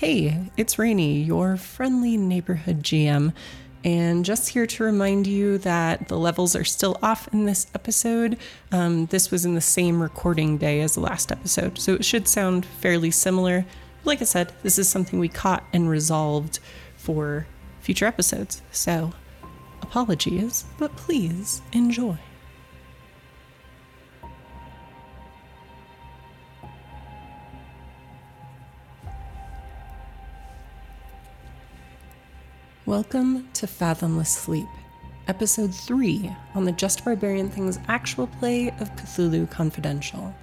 Hey, it's Rainy, your friendly neighborhood GM, and just here to remind you that the levels are still off in this episode. Um, this was in the same recording day as the last episode, so it should sound fairly similar. Like I said, this is something we caught and resolved for future episodes, so apologies, but please enjoy. Welcome to Fathomless Sleep, Episode 3 on the Just Barbarian Things actual play of Cthulhu Confidential.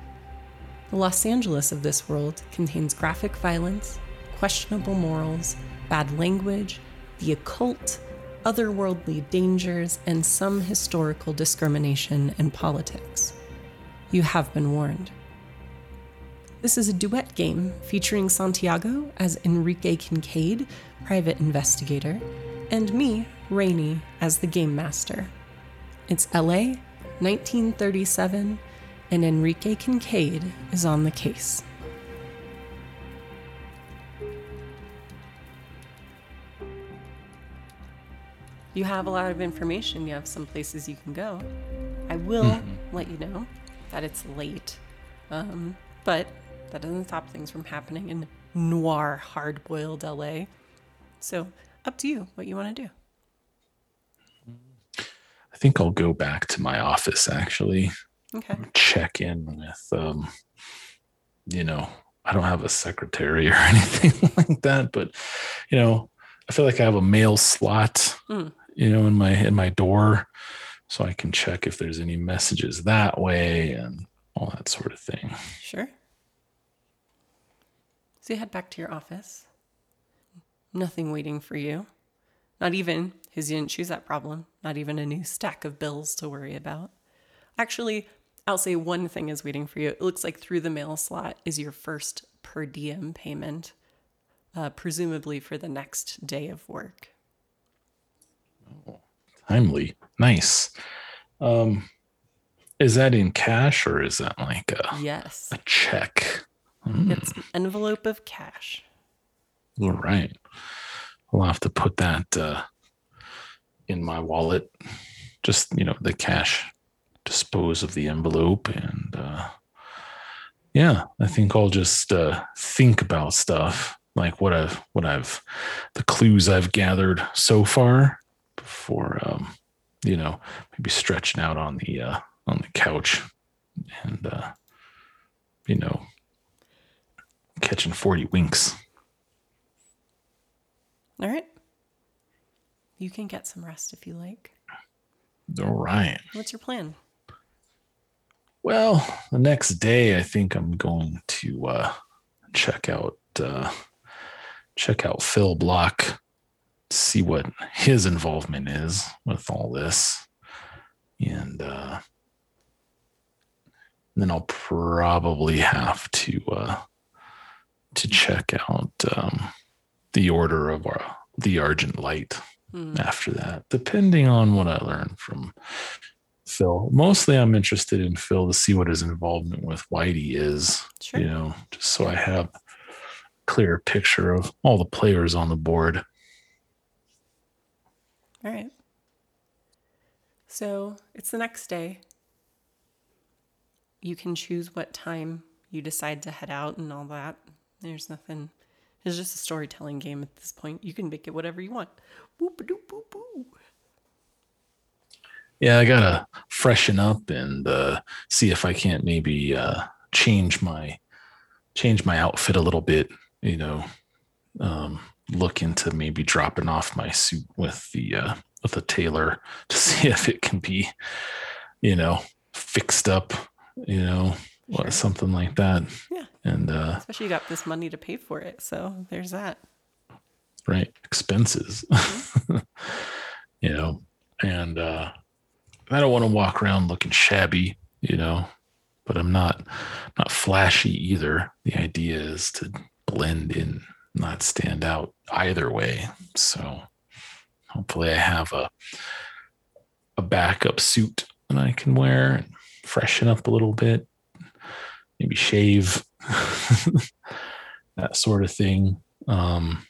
The Los Angeles of this world contains graphic violence, questionable morals, bad language, the occult, otherworldly dangers, and some historical discrimination and politics. You have been warned. This is a duet game featuring Santiago as Enrique Kincaid, private investigator, and me, Rainy, as the game master. It's LA, 1937, and Enrique Kincaid is on the case. You have a lot of information, you have some places you can go. I will mm-hmm. let you know that it's late, um, but that doesn't stop things from happening in noir, hard boiled LA. So, up to you what you want to do. I think I'll go back to my office actually. Okay. Check in with, um, you know, I don't have a secretary or anything like that, but you know, I feel like I have a mail slot, mm. you know, in my in my door, so I can check if there's any messages that way and all that sort of thing. Sure. So you head back to your office. Nothing waiting for you. Not even, because you didn't choose that problem, not even a new stack of bills to worry about. Actually, I'll say one thing is waiting for you. It looks like through the mail slot is your first per diem payment, uh, presumably for the next day of work. Oh, timely. Nice. Um, is that in cash or is that like a yes a check? Mm. It's an envelope of cash. All right. I'll have to put that uh, in my wallet. Just, you know, the cash, dispose of the envelope. And uh, yeah, I think I'll just uh, think about stuff like what I've, what I've, the clues I've gathered so far before, um, you know, maybe stretching out on the, uh, on the couch and, uh, you know, catching 40 winks. All right. You can get some rest if you like. All right. What's your plan? Well, the next day I think I'm going to uh, check out uh, check out Phil Block, see what his involvement is with all this, and uh, then I'll probably have to uh, to check out um, the order of our, the Argent Light mm. after that, depending on what I learn from Phil. Mostly, I'm interested in Phil to see what his involvement with Whitey is. Sure. You know, just so I have a clear picture of all the players on the board. All right. So it's the next day. You can choose what time you decide to head out and all that. There's nothing. It's just a storytelling game at this point. You can make it whatever you want. Boop doop boop boo. Yeah, I gotta freshen up and uh, see if I can't maybe uh, change my change my outfit a little bit. You know, um, look into maybe dropping off my suit with the uh, with the tailor to see if it can be, you know, fixed up. You know, sure. something like that. Yeah. And uh, especially you got this money to pay for it, so there's that. Right, expenses. Mm-hmm. you know, and uh, I don't want to walk around looking shabby, you know, but I'm not not flashy either. The idea is to blend in, not stand out either way. So hopefully I have a a backup suit that I can wear and freshen up a little bit maybe shave, that sort of thing. um,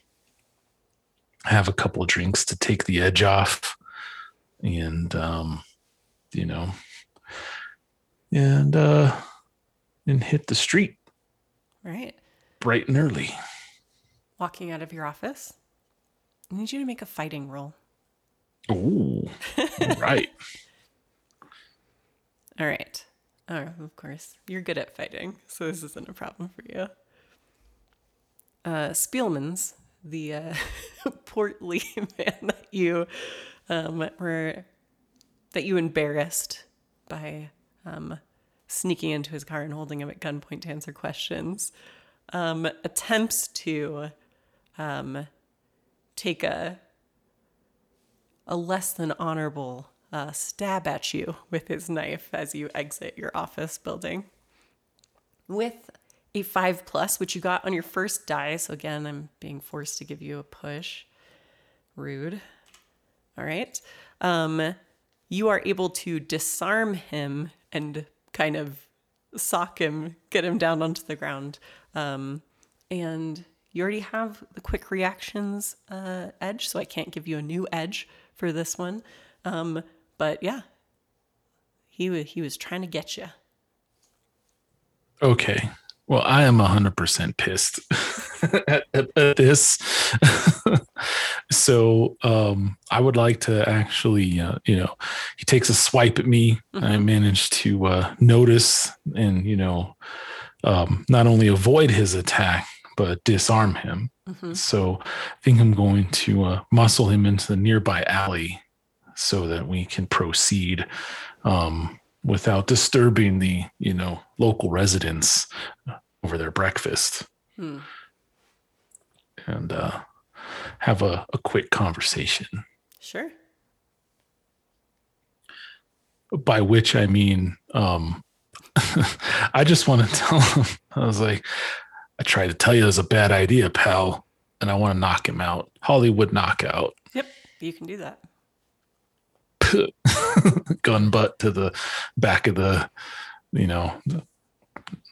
have a couple of drinks to take the edge off, and um, you know, and uh, and hit the street Right. bright and early. Walking out of your office. I need you to make a fighting roll. Ooh, right. All right. Oh, of course. You're good at fighting, so this isn't a problem for you. Uh, Spielman's, the uh, portly man that you um, were that you embarrassed by um, sneaking into his car and holding him at gunpoint to answer questions, um, attempts to um, take a a less than honorable uh, stab at you with his knife as you exit your office building. With a five plus, which you got on your first die. So again, I'm being forced to give you a push. Rude. All right. Um, you are able to disarm him and kind of sock him, get him down onto the ground. Um, and you already have the quick reactions uh, edge, so I can't give you a new edge for this one. Um, but yeah, he he was trying to get you. Okay. Well, I am 100% pissed at, at, at this. so um, I would like to actually, uh, you know, he takes a swipe at me. I managed to uh, notice and, you know, um, not only avoid his attack, but disarm him. So I think I'm going to uh, muscle him into the nearby alley so that we can proceed um, without disturbing the you know local residents over their breakfast Hmm. and uh, have a, a quick conversation. Sure. By which I mean, um, I just want to tell him, I was like, I tried to tell you it was a bad idea, pal, and I want to knock him out. Hollywood knockout. Yep. You can do that. gun butt to the back of the, you know, the-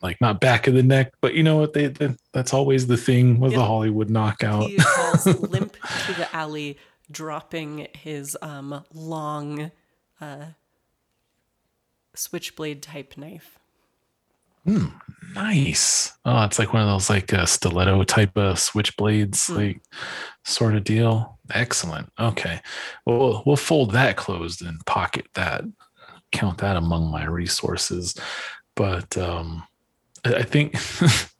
like not back of the neck, but you know what? They, they that's always the thing with Yep. the Hollywood knockout. He falls limp to the alley, dropping his um, long uh, switchblade type knife. nice. Oh, it's like one of those like uh, stiletto type of switchblades, Hmm. like sort of deal. Excellent. Okay, well we'll, fold that closed and pocket that, count that among my resources. But um, I I think,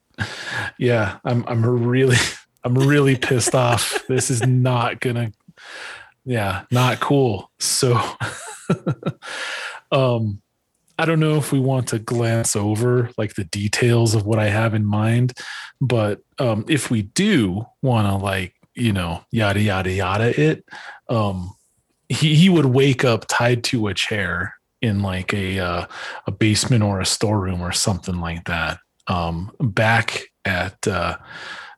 yeah, I'm I'm really I'm really pissed off. This is not gonna, yeah, not cool. So, um. I don't know if we want to glance over like the details of what I have in mind, but um, if we do want to like you know yada yada yada it, um, he he would wake up tied to a chair in like a uh, a basement or a storeroom or something like that. Um, back at uh,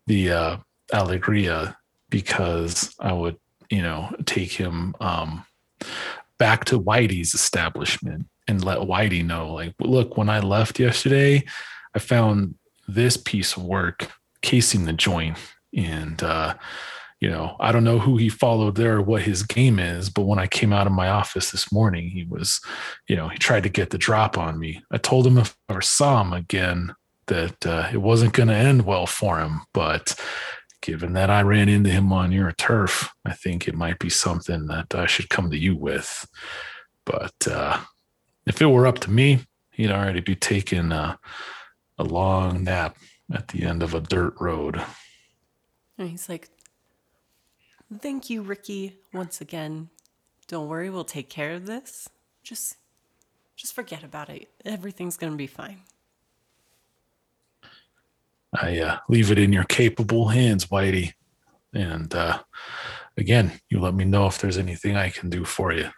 the uh, Alegria because I would you know take him um, back to Whitey's establishment and let Whitey know, like, look, when I left yesterday, I found this piece of work casing the joint. And, uh, you know, I don't know who he followed there or what his game is, but when I came out of my office this morning, he was, you know, he tried to get the drop on me. I told him if I saw him again that uh, it wasn't going to end well for him. But given that I ran into him on your turf, I think it might be something that I should come to you with. But uh, if it were up to me, he'd already be taking uh, a long nap at the end of a dirt road. And he's like, Thank you, Ricky, once again. Don't worry, we'll take care of this. Just just forget about it. Everything's gonna be fine. I uh, leave it in your capable hands, Whitey. And uh, again, you let me know if there's anything I can do for you.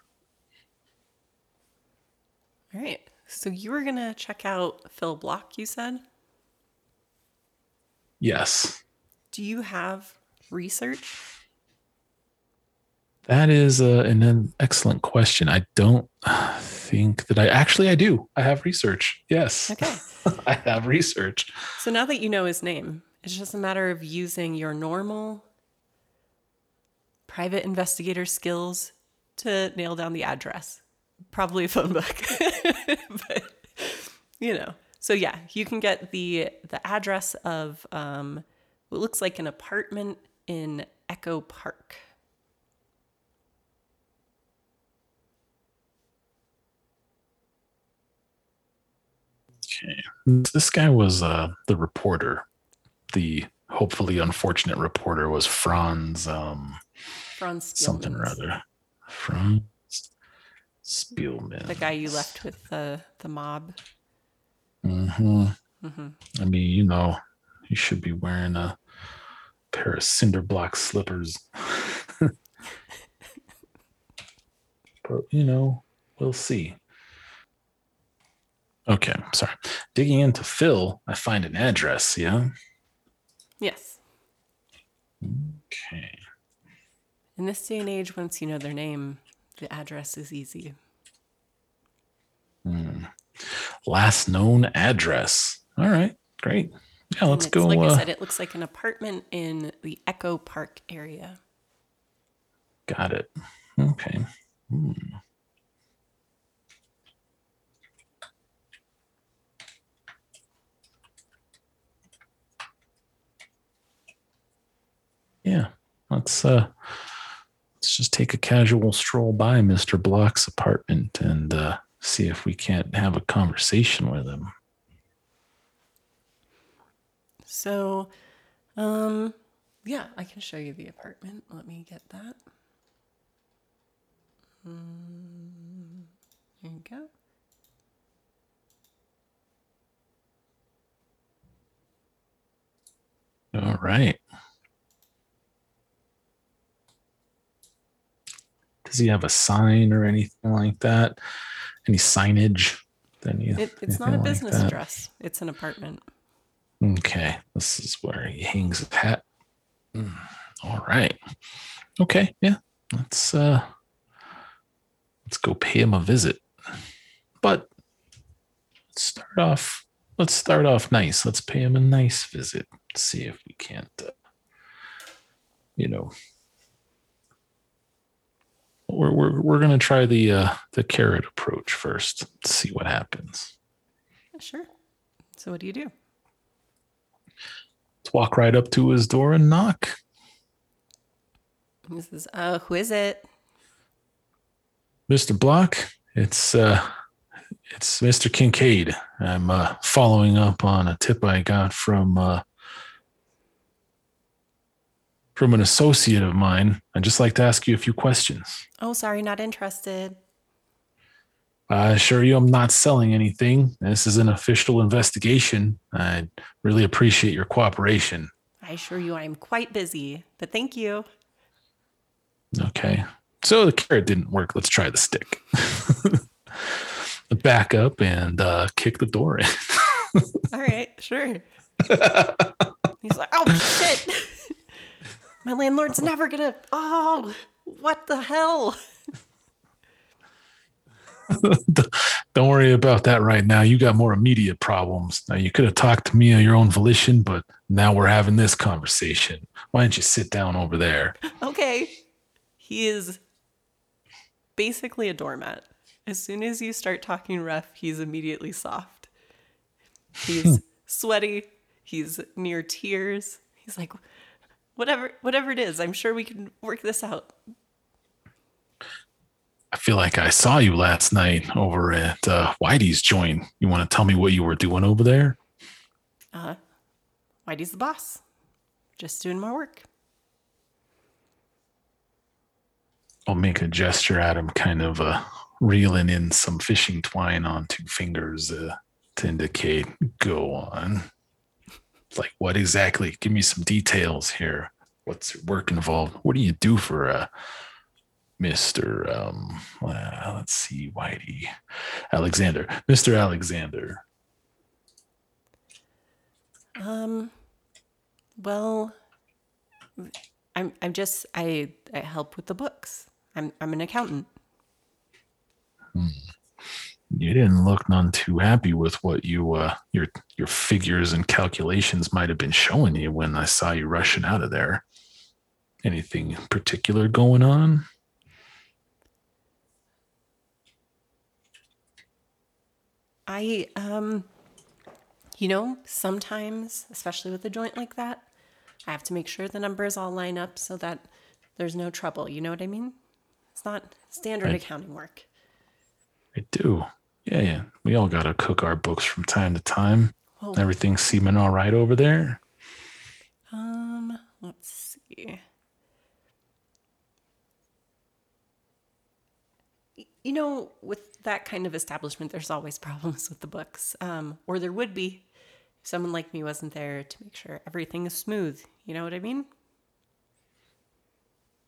All right. So you were gonna check out Phil Block, you said? Yes, Do you have research? that is uh, an, an excellent question. I don't think that I actually I do. I have research. Yes, Okay. I have research. So now that you know his name, It's just a matter of using your normal private investigator skills to nail down the address. Probably a phone book. but you know. So yeah, you can get the the address of um what looks like an apartment in Echo Park. Okay. This guy was uh, the reporter. The hopefully unfortunate reporter was Franz um, Franz something or other. Franz Spielman. The guy you left with the the mob. hmm hmm I mean, you know, he should be wearing a pair of cinder block slippers. but you know, we'll see. Okay, sorry. Digging into Phil, I find an address. Yeah. Yes. Okay. In this day and age, once you know their name, the address is easy. Hmm. Last known address. All right, great. Yeah, let's go. Like I uh, said, it looks like an apartment in the Echo Park area. Got it. Okay. Hmm. Yeah, let's uh let's just take a casual stroll by Mr. Block's apartment and uh see if we can't have a conversation with him. So, um, yeah, I can show you the apartment. Let me get that. Mm, there you go. All right. Does he have a sign or anything like that? Any signage? Any, It, it's not a anything like business address. It's an apartment. Okay, this is where he hangs his hat. Mm, all right. Okay, yeah. Let's uh let's go pay him a visit. But let's start off let's start off nice. Let's pay him a nice visit. See if we can't uh, you know we're we're we're gonna try the uh the carrot approach first. See what happens. Sure. So, what do you do? Let's walk right up to his door and knock. He says, uh, who is it? Mr. Block, it's uh it's Mr. Kincaid. I'm uh following up on a tip I got from uh from an associate of mine. I'd just like to ask you a few questions. Oh, sorry, not interested. I assure you I'm not selling anything. This is an official investigation. I'd really appreciate your cooperation. I assure you I'm quite busy, but thank you. Okay. So the carrot didn't work. Let's try the stick. Back up and uh, kick the door in. All right, sure. He's like, oh shit. My landlord's never gonna. Oh, what the hell? Don't worry about that right now. You got more immediate problems. Now, you could have talked to me on your own volition, but now we're having this conversation. Why don't you sit down over there? Okay. He is basically a doormat. As soon as you start talking rough, he's immediately soft. He's hmm. sweaty. He's near tears. He's like, whatever, whatever it is, I'm sure we can work this out. I feel like I saw you last night over at uh, Whitey's joint. You want to tell me what you were doing over there? Uh, Whitey's the boss. Just doing my work. I'll make a gesture at him, kind of uh, reeling in some fishing twine on two fingers uh, to indicate, go on. Like, what exactly? Give me some details here. What's your work involved? What do you do for uh, Mr. Um, uh, let's see, Whitey Alexander? Mr. Alexander. Um, well, I'm I'm just I I help with the books. I'm I'm an accountant. you didn't look none too happy with what you uh your your figures and calculations might have been showing you when I saw you rushing out of there. Anything particular going on? I um you know, sometimes, especially with a joint like that, I have to make sure the numbers all line up so that there's no trouble. You know what I mean? It's not standard Right. accounting work. I do. Yeah, yeah. We all gotta cook our books from time to time. Well, Everything's seeming all right over there. um, let's see. You know, with that kind of establishment, there's always problems with the books. Um, or there would be if someone like me wasn't there to make sure everything is smooth. You know what I mean?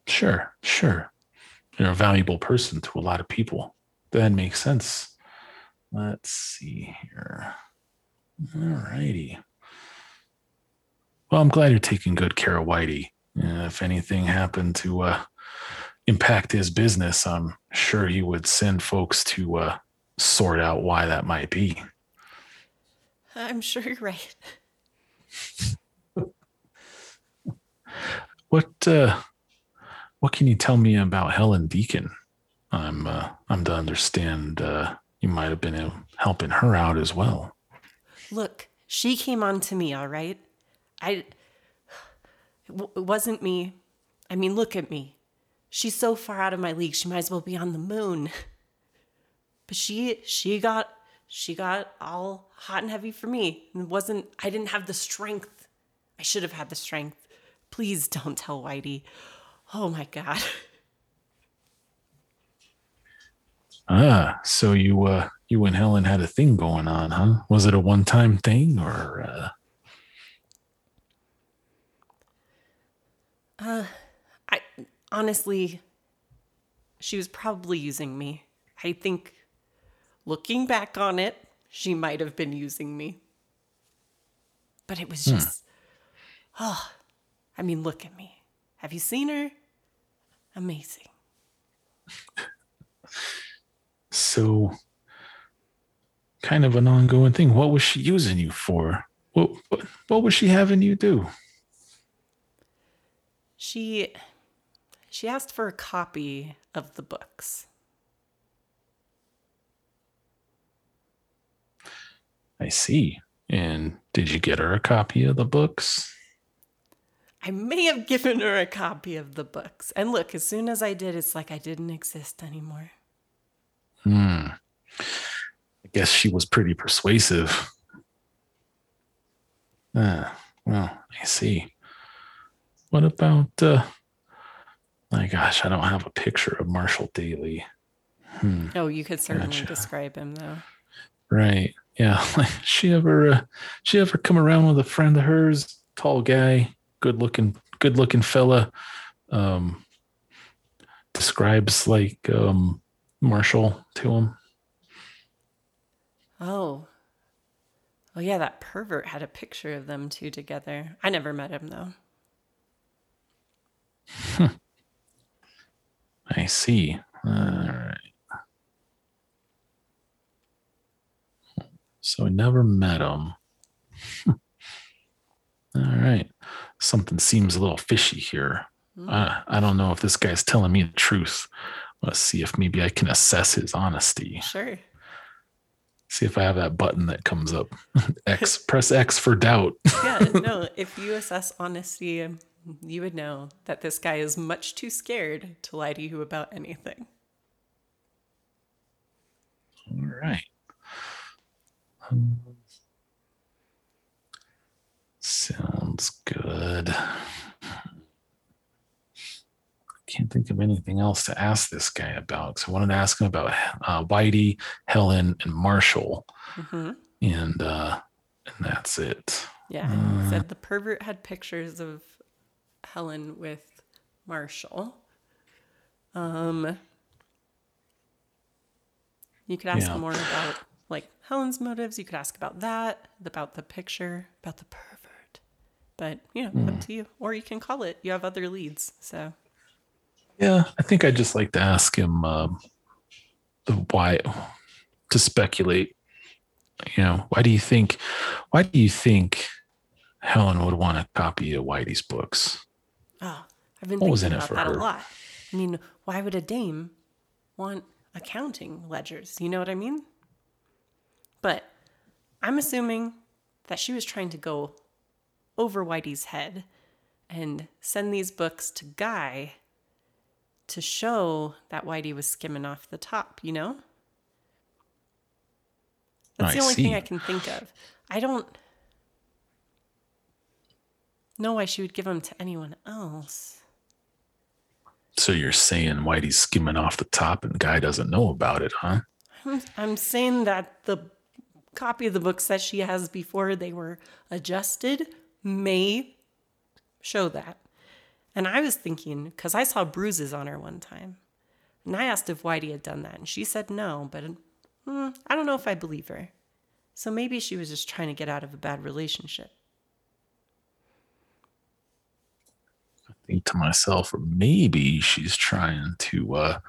Sure, sure. You're a valuable person to a lot of people. That makes sense. Let's see here. All righty. Well, I'm glad you're taking good care of Whitey. Uh, if anything happened to uh, impact his business, I'm sure he would send folks to uh, sort out why that might be. I'm sure you're right. What uh, what can you tell me about Helen Deacon? I'm uh, I'm to understand uh, you might have been uh, helping her out as well. Look, she came on to me, all right? I. It wasn't me. I mean, look at me. She's so far out of my league, she might as well be on the moon. But she she got she got all hot and heavy for me. It wasn't I didn't have the strength. I should have had the strength. Please don't tell Whitey. Oh my god. Ah, so you uh, you and Helen had a thing going on, huh? Was it a one time thing or? Uh... I honestly, she was probably using me. I think looking back on it, she might have been using me. But it was hmm. just, oh, I mean, look at me. Have you seen her? Amazing. So, kind of an ongoing thing. What was she using you for? What what, what was she having you do? She, she asked for a copy of the books. I see. And did you get her a copy of the books? I may have given her a copy of the books. And look, as soon as I did, it's like I didn't exist anymore. Hmm. I guess she was pretty persuasive. Ah, well, I see. What about uh my gosh, I don't have a picture of Marshall Daly. Hmm. Oh, you could certainly Gotcha. describe him, though. Right. Yeah. Like she ever uh, she ever come around with a friend of hers, tall guy, good looking good looking fella. Um describes like um Marshall to him. Oh. Oh, yeah, that pervert had a picture of them two together. I never met him, though. I see. All uh, right. So I never met him. All right. Something seems a little fishy here. Hmm. I, I don't know if this guy's telling me the truth. Let's see if maybe I can assess his honesty. Sure. See if I have that button that comes up. X, press X for doubt. Yeah, no, if you assess honesty, you would know that this guy is much too scared to lie to you about anything. All right. Um, sounds good. I can't think of anything else to ask this guy about. So I wanted to ask him about uh, Whitey, Helen, and Marshall, hmm and uh, and that's it. Yeah, he said the pervert had pictures of Helen with Marshall. Um, you could ask Yeah. more about like Helen's motives. You could ask about that, about the picture, about the pervert. But you know, up to you. Or you can call it. You have other leads, so Yeah, I think I'd just like to ask him um, the why. to speculate. You know, why do you think? Why do you think Helen would want a copy of Whitey's books? Oh, I've been What thinking about that her? a lot. I mean, why would a dame want accounting ledgers? You know what I mean? But I'm assuming that she was trying to go over Whitey's head and send these books to Guy to show that Whitey was skimming off the top, you know? That's I the only thing. I can think of. I don't know why she would give them to anyone else. So you're saying Whitey's skimming off the top and Guy doesn't know about it, huh? I'm, I'm saying that the copy of the books that she has before they were adjusted may show that. And I was thinking, because I saw bruises on her one time, and I asked if Whitey had done that, and she said no, but hmm, I don't know if I believe her. So maybe she was just trying to get out of a bad relationship. To myself, or maybe she's trying to uh,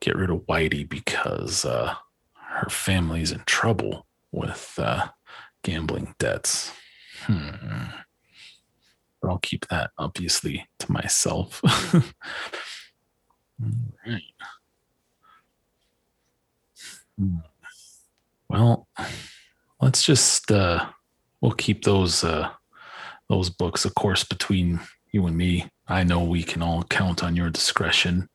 get rid of Whitey because uh, her family's in trouble with uh, gambling debts. Hmm. But I'll keep that obviously to myself. All right. Hmm. Well, let's just uh, we'll keep those uh, those books, of course, between you and me. I know we can all count on your discretion.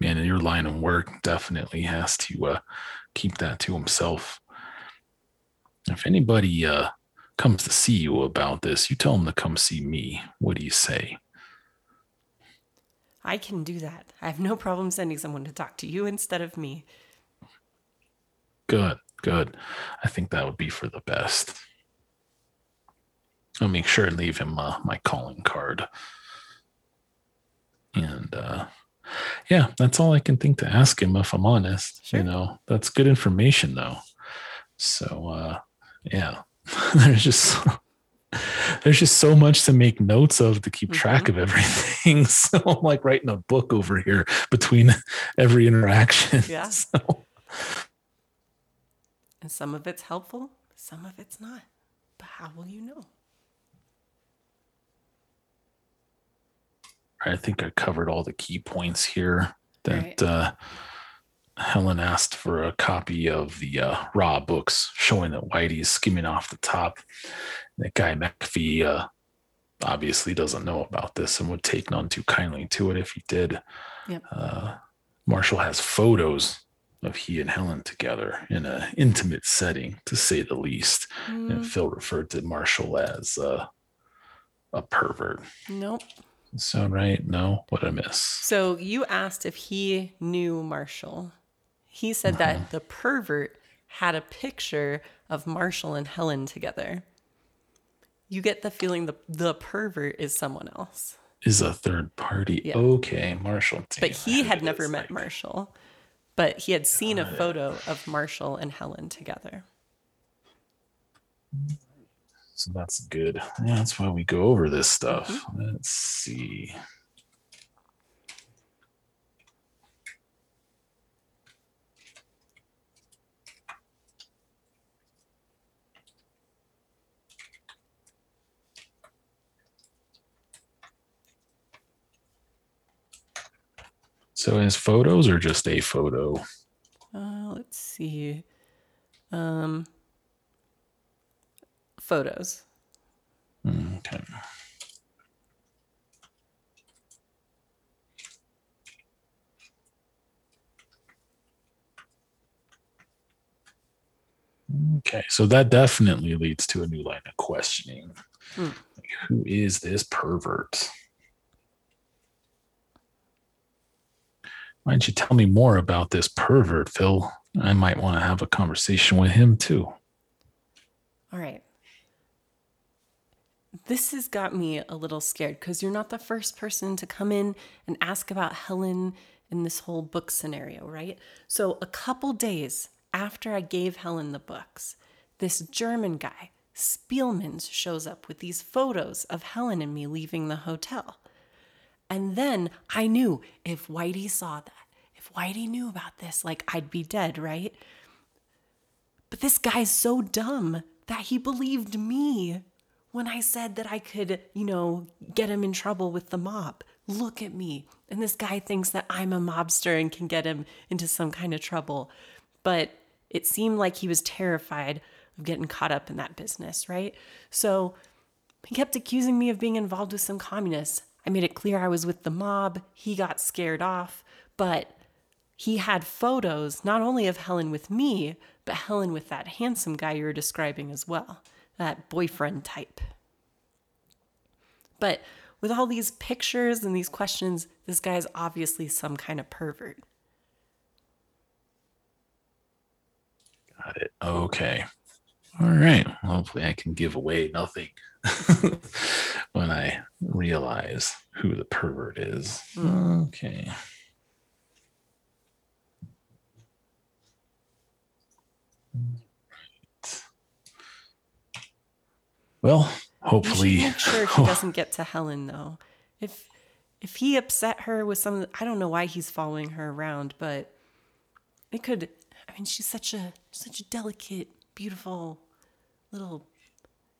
Man, your line of work definitely has to uh, keep that to himself. If anybody uh, comes to see you about this, you tell them to come see me. What do you say? I can do that. I have no problem sending someone to talk to you instead of me. Good, good. I think that would be for the best. I'll make sure and leave him uh, my calling card. And uh, yeah, that's all I can think to ask him if I'm honest. Sure. You know, that's good information though. So uh, yeah, there's just there's just so much to make notes of to keep track of everything. So I'm like writing a book over here between every interaction. Yeah. So- And some of it's helpful, some of it's not. But how will you know? I think I covered all the key points here. That Right. uh, Helen asked for a copy of the uh, raw books showing that Whitey is skimming off the top. That guy McAfee uh, obviously doesn't know about this and would take none too kindly to it if he did. Yep. Uh, Marshall has photos of he and Helen together in an intimate setting, to say the least. Mm, And Phil referred to Marshall as uh, a pervert. Nope. Sound right? No? What I miss? So you asked if he knew Marshall. He said that uh-huh. the pervert had a picture of Marshall and Helen together. You get the feeling the the pervert is someone else. Is a third party. Yeah. Okay, Marshall. But he had never met like- Marshall. But he had seen a photo of Marshall and Helen together. So that's good. Yeah, that's why we go over this stuff. Mm-hmm. Let's see. So his photos or just a photo? Uh, let's see. Um, photos. Okay. Okay, so that definitely leads to a new line of questioning. Hmm. Like, who is this pervert? Why don't you tell me more about this pervert, Phil? I might want to have a conversation with him too. All right. This has got me a little scared because you're not the first person to come in and ask about Helen in this whole book scenario, right? So, a couple days after I gave Helen the books, this German guy, Spielmans, shows up with these photos of Helen and me leaving the hotel. And then I knew if Whitey saw that, if Whitey knew about this, like I'd be dead, right? But this guy's so dumb that he believed me when I said that I could, you know, get him in trouble with the mob. Look at me. And this guy thinks that I'm a mobster and can get him into some kind of trouble. But it seemed like he was terrified of getting caught up in that business, right? So he kept accusing me of being involved with some communists. I made it clear I was with the mob. He got scared off, but he had photos not only of Helen with me, but Helen with that handsome guy you were describing as well, that boyfriend type. But with all these pictures and these questions, this guy's obviously some kind of pervert. Got it. Okay. All right. Hopefully, I can give away nothing when I realize who the pervert is. Hmm. Okay. Well, hopefully, make sure he doesn't get to Helen though. If if he upset her with some, I don't know why he's following her around, but it could. I mean, she's such a such a delicate, beautiful, little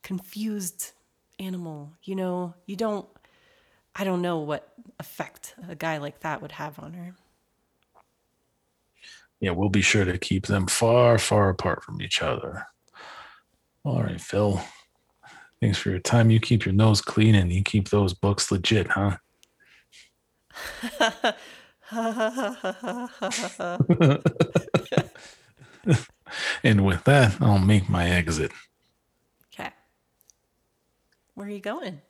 confused animal. You know, you don't. I don't know what effect a guy like that would have on her. yeah, we'll be sure to keep them far, far apart from each other. All right, Phil. Thanks for your time. You keep your nose clean and you keep those books legit, huh? and with that, I'll make my exit. Okay. Where are you going?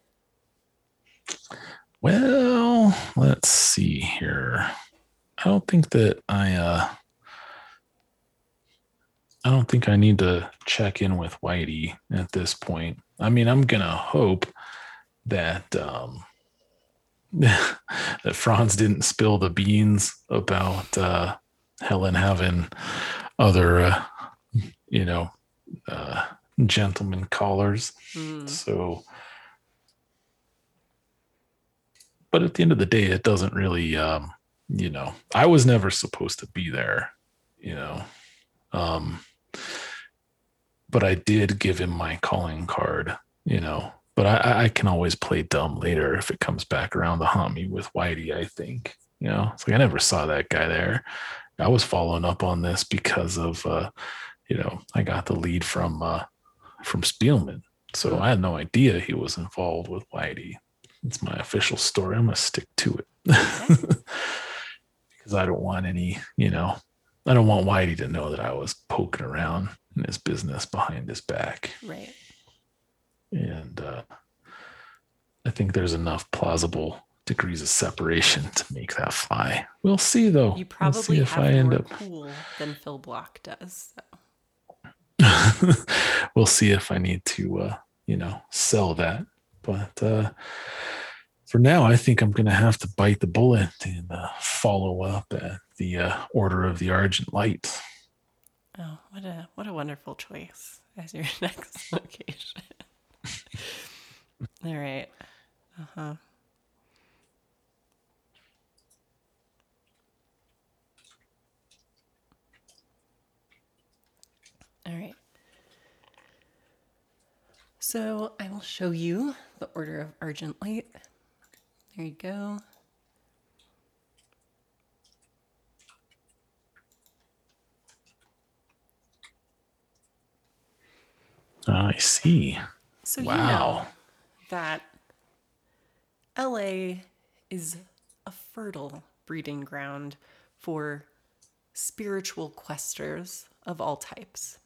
Well, let's see here. I don't think that I uh I don't think I need to check in with Whitey at this point. I mean, I'm gonna hope that um that Franz didn't spill the beans about uh Helen having other uh you know uh gentleman callers. Hmm. So, but at the end of the day, it doesn't really, um, you know, I was never supposed to be there, you know. Um, but I did give him my calling card, you know. But I, I can always play dumb later if it comes back around to haunt me with Whitey, I think. You know, it's like I never saw that guy there. I was following up on this because of uh, you know, I got the lead from uh from Spielman. So I had no idea he was involved with Whitey. It's my official story. I'm gonna stick to it. because I don't want any, you know, I don't want Whitey to know that I was poking around in his business behind his back. Right. And uh I think there's enough plausible degrees of separation to make that fly. We'll see though. You We'll see probably if have I end more up pool than Phil Block does. So. we'll see if I need to, uh, you know, sell that. But uh, for now, I think I'm going to have to bite the bullet and uh, follow up at the uh, Order of the Argent Light. Oh, what a what a wonderful choice as your next location. All right. Uh huh. All right. So I will show you the order of Argent Light. There you go. I see. So you know Wow. that LA is a fertile breeding ground for spiritual questers of all types.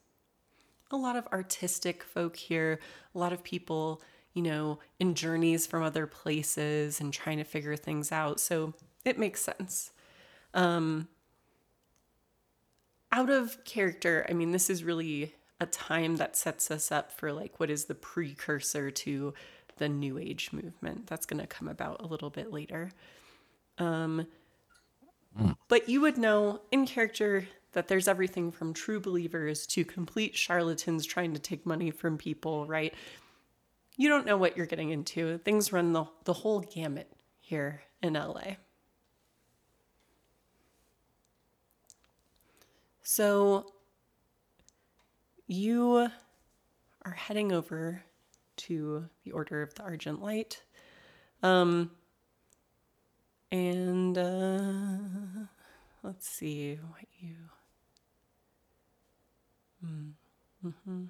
A lot of artistic folk here, a lot of people, you know, in journeys from other places and trying to figure things out. So it makes sense. Um, out of character, I mean, this is really a time that sets us up for like what is the precursor to the New Age movement. That's going to come about a little bit later. Um, But you would know in character that there's everything from true believers to complete charlatans trying to take money from people, right? You don't know what you're getting into. Things run the, the whole gamut here in LA. So you are heading over to the Order of the Argent Light. Um, and uh, let's see what you. Mm, hmm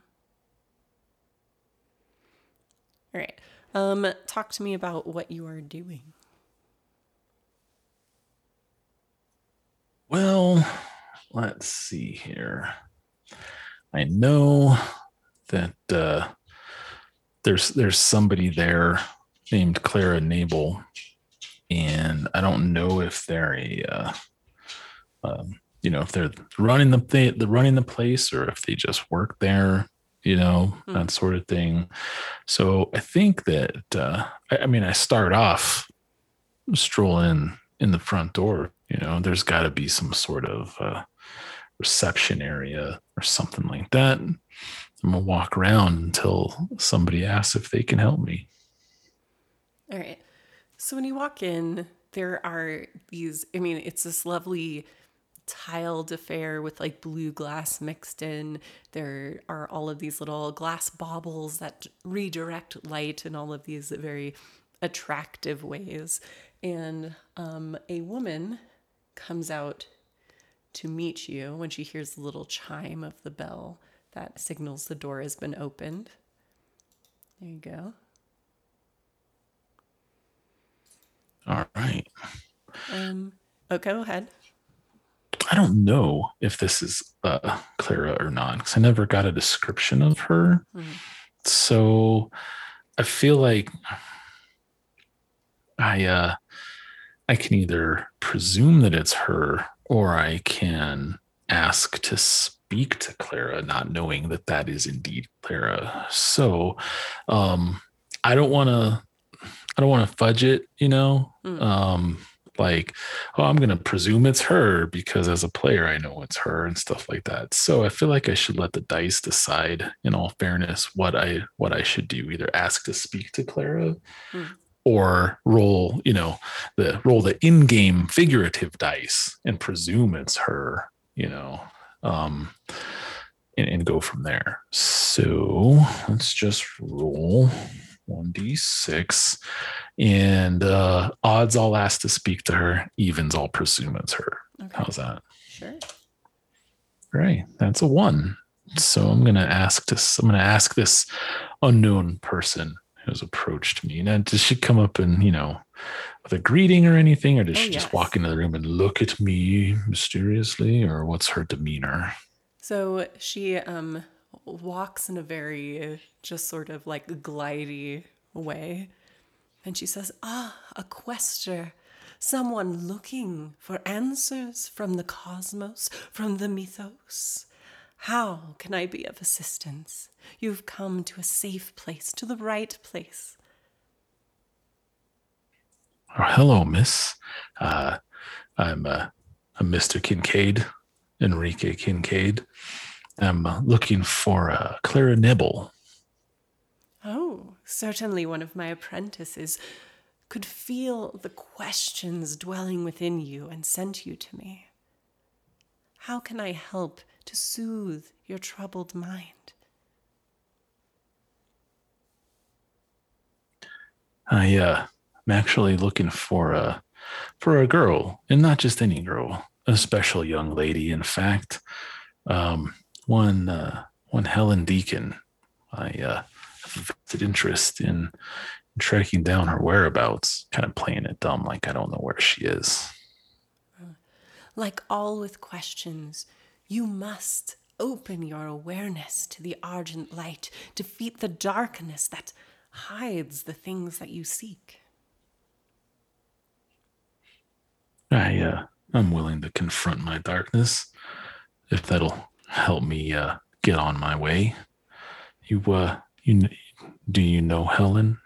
All right. Um, talk to me about what you are doing. Well, let's see here. I know that uh, there's there's somebody there named Clara Nabel, and I don't know if they're a uh, um, you know if they're running the they, the running the place or if they just work there you know mm. that sort of thing so i think that uh, I, I mean i start off strolling in the front door you know there's got to be some sort of uh, reception area or something like that i'm gonna walk around until somebody asks if they can help me all right so when you walk in there are these i mean it's this lovely tiled affair with like blue glass mixed in. There are all of these little glass baubles that redirect light in all of these very attractive ways. And um, a woman comes out to meet you when she hears the little chime of the bell that signals the door has been opened. There you go. All right. Um, oh, go ahead. I don't know if this is uh, Clara or not because I never got a description of her. Mm-hmm. So I feel like I uh, I can either presume that it's her or I can ask to speak to Clara, not knowing that that is indeed Clara. So um, I don't want to I don't want to fudge it, you know. Mm. Um, like, oh, I'm going to presume it's her because as a player, I know it's her and stuff like that. So I feel like I should let the dice decide, in all fairness, what I what I should do. Either ask to speak to Clara, hmm. Or roll, you know, the roll the in-game figurative dice and presume it's her. You know, um, and, and go from there. So let's just roll. 1d6 and uh odds all ask to speak to her evens all presume it's her okay. how's that sure great that's a one so i'm gonna ask this i'm gonna ask this unknown person who's approached me now does she come up and you know with a greeting or anything or does oh, she yes. just walk into the room and look at me mysteriously or what's her demeanor so she um walks in a very just sort of like glidey way. And she says, Ah, a quester, someone looking for answers from the cosmos, from the mythos. How can I be of assistance? You've come to a safe place, to the right place. Oh, hello, miss. Uh, I'm, uh, I'm Mr. Kincaid, Enrique Kincaid. I'm uh, looking for uh, Clara Nibble. Oh, certainly one of my apprentices could feel the questions dwelling within you and sent you to me. How can I help to soothe your troubled mind? I uh, I'm actually looking for a for a girl, and not just any girl, a special young lady. In fact, um, one uh, one Helen Deacon. I uh, have a interest in tracking down her whereabouts, kind of playing it dumb, like I don't know where she is. Like all with questions, you must open your awareness to the argent light, defeat the darkness that hides the things that you seek. I, uh, I'm willing to confront my darkness if that'll help me uh, get on my way. You, uh, you, do you know Helen?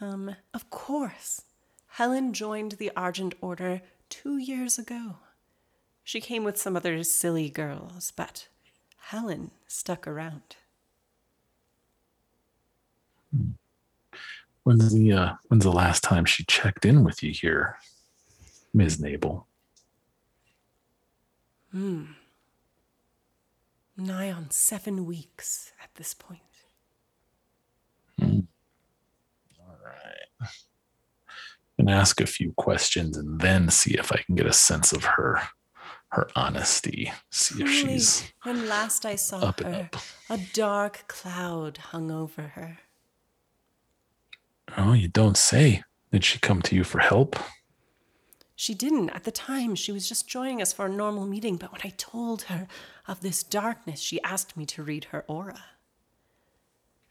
Um, of course. Helen joined the Argent Order two years ago. She came with some other silly girls, but Helen stuck around. When's the uh, when's the last time she checked in with you here, Ms. Nabel? Hmm. Nigh on seven weeks at this point. All right. Gonna ask a few questions and then see if I can get a sense of her her honesty. See if she's when last I saw her, a dark cloud hung over her. Oh, you don't say. Did she come to you for help? She didn't at the time. She was just joining us for a normal meeting, but when I told her of this darkness, she asked me to read her aura.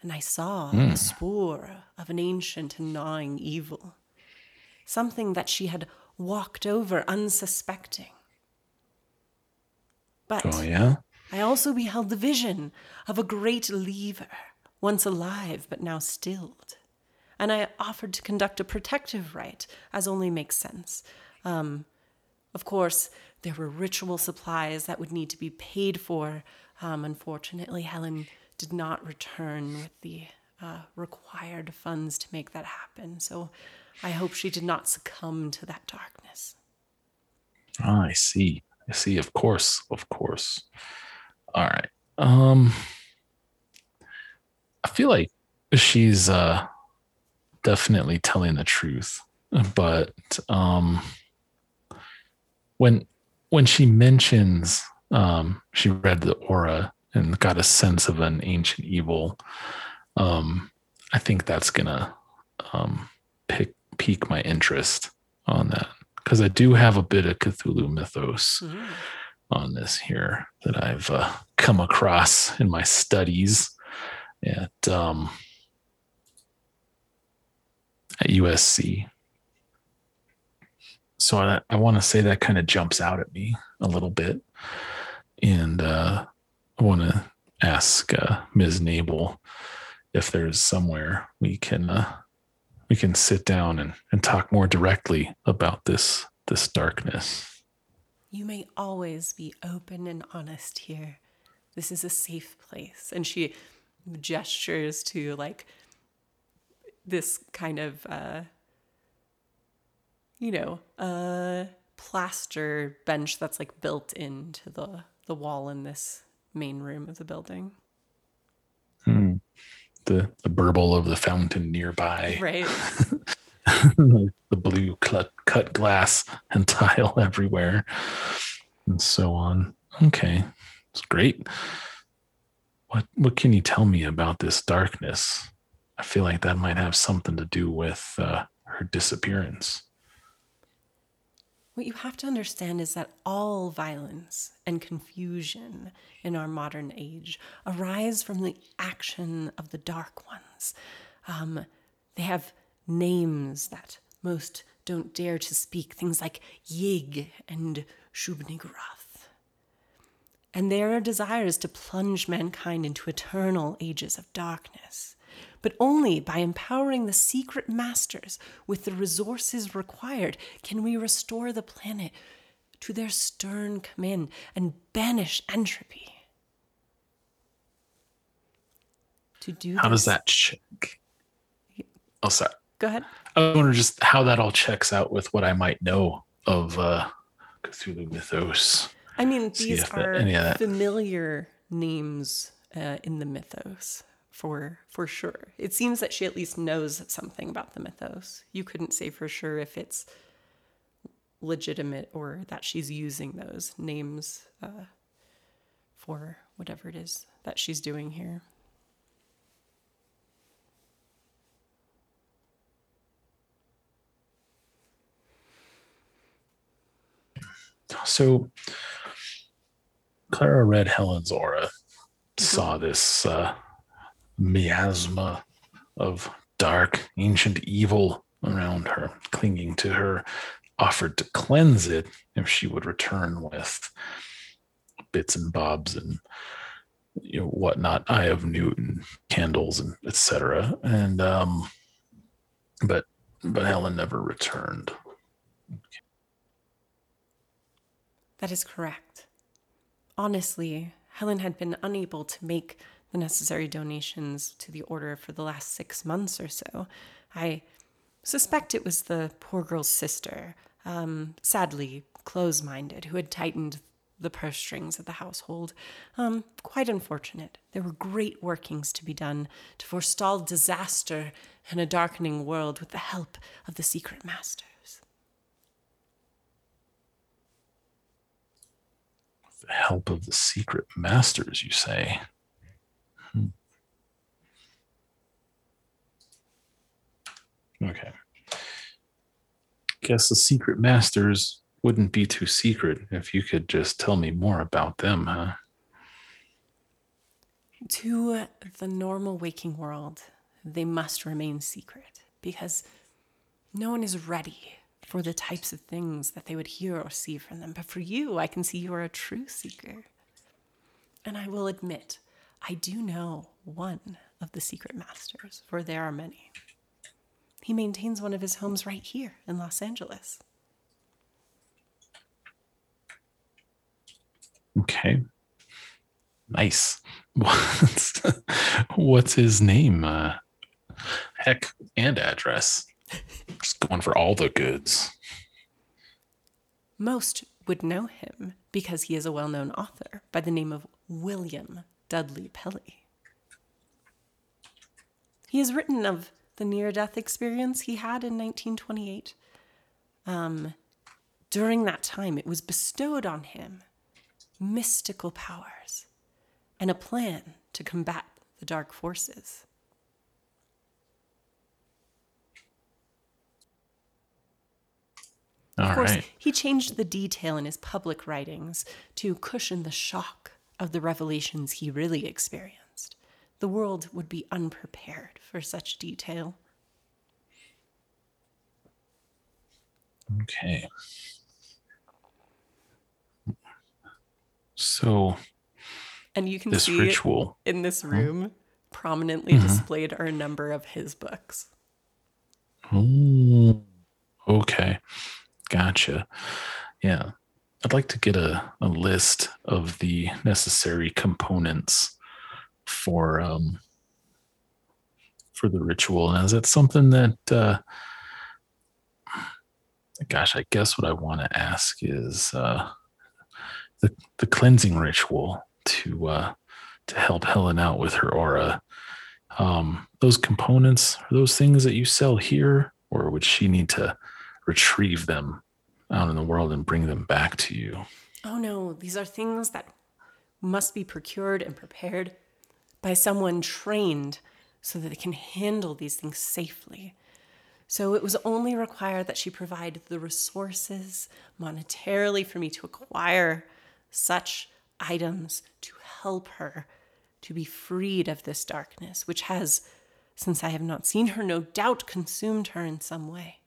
And I saw the hmm. spore of an ancient and gnawing evil, something that she had walked over unsuspecting. But Oh yeah? I also beheld the vision of a great lever, once alive but now stilled. And I offered to conduct a protective rite, as only makes sense. Um, of course, there were ritual supplies that would need to be paid for. Um, unfortunately, Helen did not return with the uh, required funds to make that happen. So I hope she did not succumb to that darkness. Oh, I see. I see. Of course. Of course. All right. Um I feel like she's uh definitely telling the truth. But um when when she mentions um she read the aura and got a sense of an ancient evil, um I think that's gonna um pick pique my interest on that because I do have a bit of Cthulhu mythos on this here that I've uh, come across in my studies at um, at USC. So I, I want to say that kind of jumps out at me a little bit, and uh, I want to ask uh, Ms. Nabel if there's somewhere we can uh, we can sit down and, and talk more directly about this this darkness. You may always be open and honest here. This is a safe place. And she gestures to like this kind of, uh, you know, a plaster bench that's like built into the, the wall in this main room of the building. The the burble of the fountain nearby, Right. the blue cut cut glass and tile everywhere, and so on. Okay, it's great. What what can you tell me about this darkness? I feel like that might have something to do with uh, her disappearance. What you have to understand is that all violence and confusion in our modern age arise from the action of the dark ones. Um, they have names that most don't dare to speak, things like Yig and Shub-Niggurath. And their desire is to plunge mankind into eternal ages of darkness. But only by empowering the secret masters with the resources required can we restore the planet to their stern command and banish entropy. To do How does that check? Oh, sorry. Go ahead. I wonder just how that all checks out with what I might know of uh, Cthulhu mythos. I mean, these are that- familiar names uh, in the mythos for for sure. It seems that she at least knows something about the mythos. You couldn't say for sure if it's legitimate or that she's using those names uh, for whatever it is that she's doing here. So Clara read Helen's aura, saw this uh, miasma of dark, ancient evil around her, clinging to her, offered to cleanse it if she would return with bits and bobs and you know whatnot, Eye of Newton candles and etc. And um, but but Helen never returned. That is correct. Honestly, Helen had been unable to make the necessary donations to the order for the last six months or so. I suspect it was the poor girl's sister, um, sadly close minded, who had tightened the purse strings of the household. Um, quite unfortunate. There were great workings to be done to forestall disaster in a darkening world with the help of the secret masters. The help of the secret masters, you say? Okay. Guess the secret masters wouldn't be too secret if you could just tell me more about them, huh? To the normal waking world, they must remain secret because no one is ready for the types of things that they would hear or see from them. But for you, I can see you are a true seeker. And I will admit, I do know one of the secret masters, for there are many. He maintains one of his homes right here in Los Angeles. Okay. Nice. What's, what's his name? Uh, heck, and address. Just going for all the goods. Most would know him because he is a well known author by the name of William Dudley Pelley. He has written of the near death experience he had in 1928. Um, during that time, it was bestowed on him mystical powers and a plan to combat the dark forces. All of course, right. he changed the detail in his public writings to cushion the shock of the revelations he really experienced. The world would be unprepared for such detail. Okay. So And you can this see ritual. in this hmm? room prominently mm-hmm. displayed are a number of his books. Oh, okay. Gotcha. Yeah. I'd like to get a, a list of the necessary components for um for the ritual. And is that something that uh gosh, I guess what I want to ask is uh the the cleansing ritual to uh to help Helen out with her aura. Um those components are those things that you sell here or would she need to retrieve them out in the world and bring them back to you? Oh no, these are things that must be procured and prepared by someone trained so that they can handle these things safely. So it was only required that she provide the resources monetarily for me to acquire such items to help her to be freed of this darkness, which has, since I have not seen her, no doubt consumed her in some way.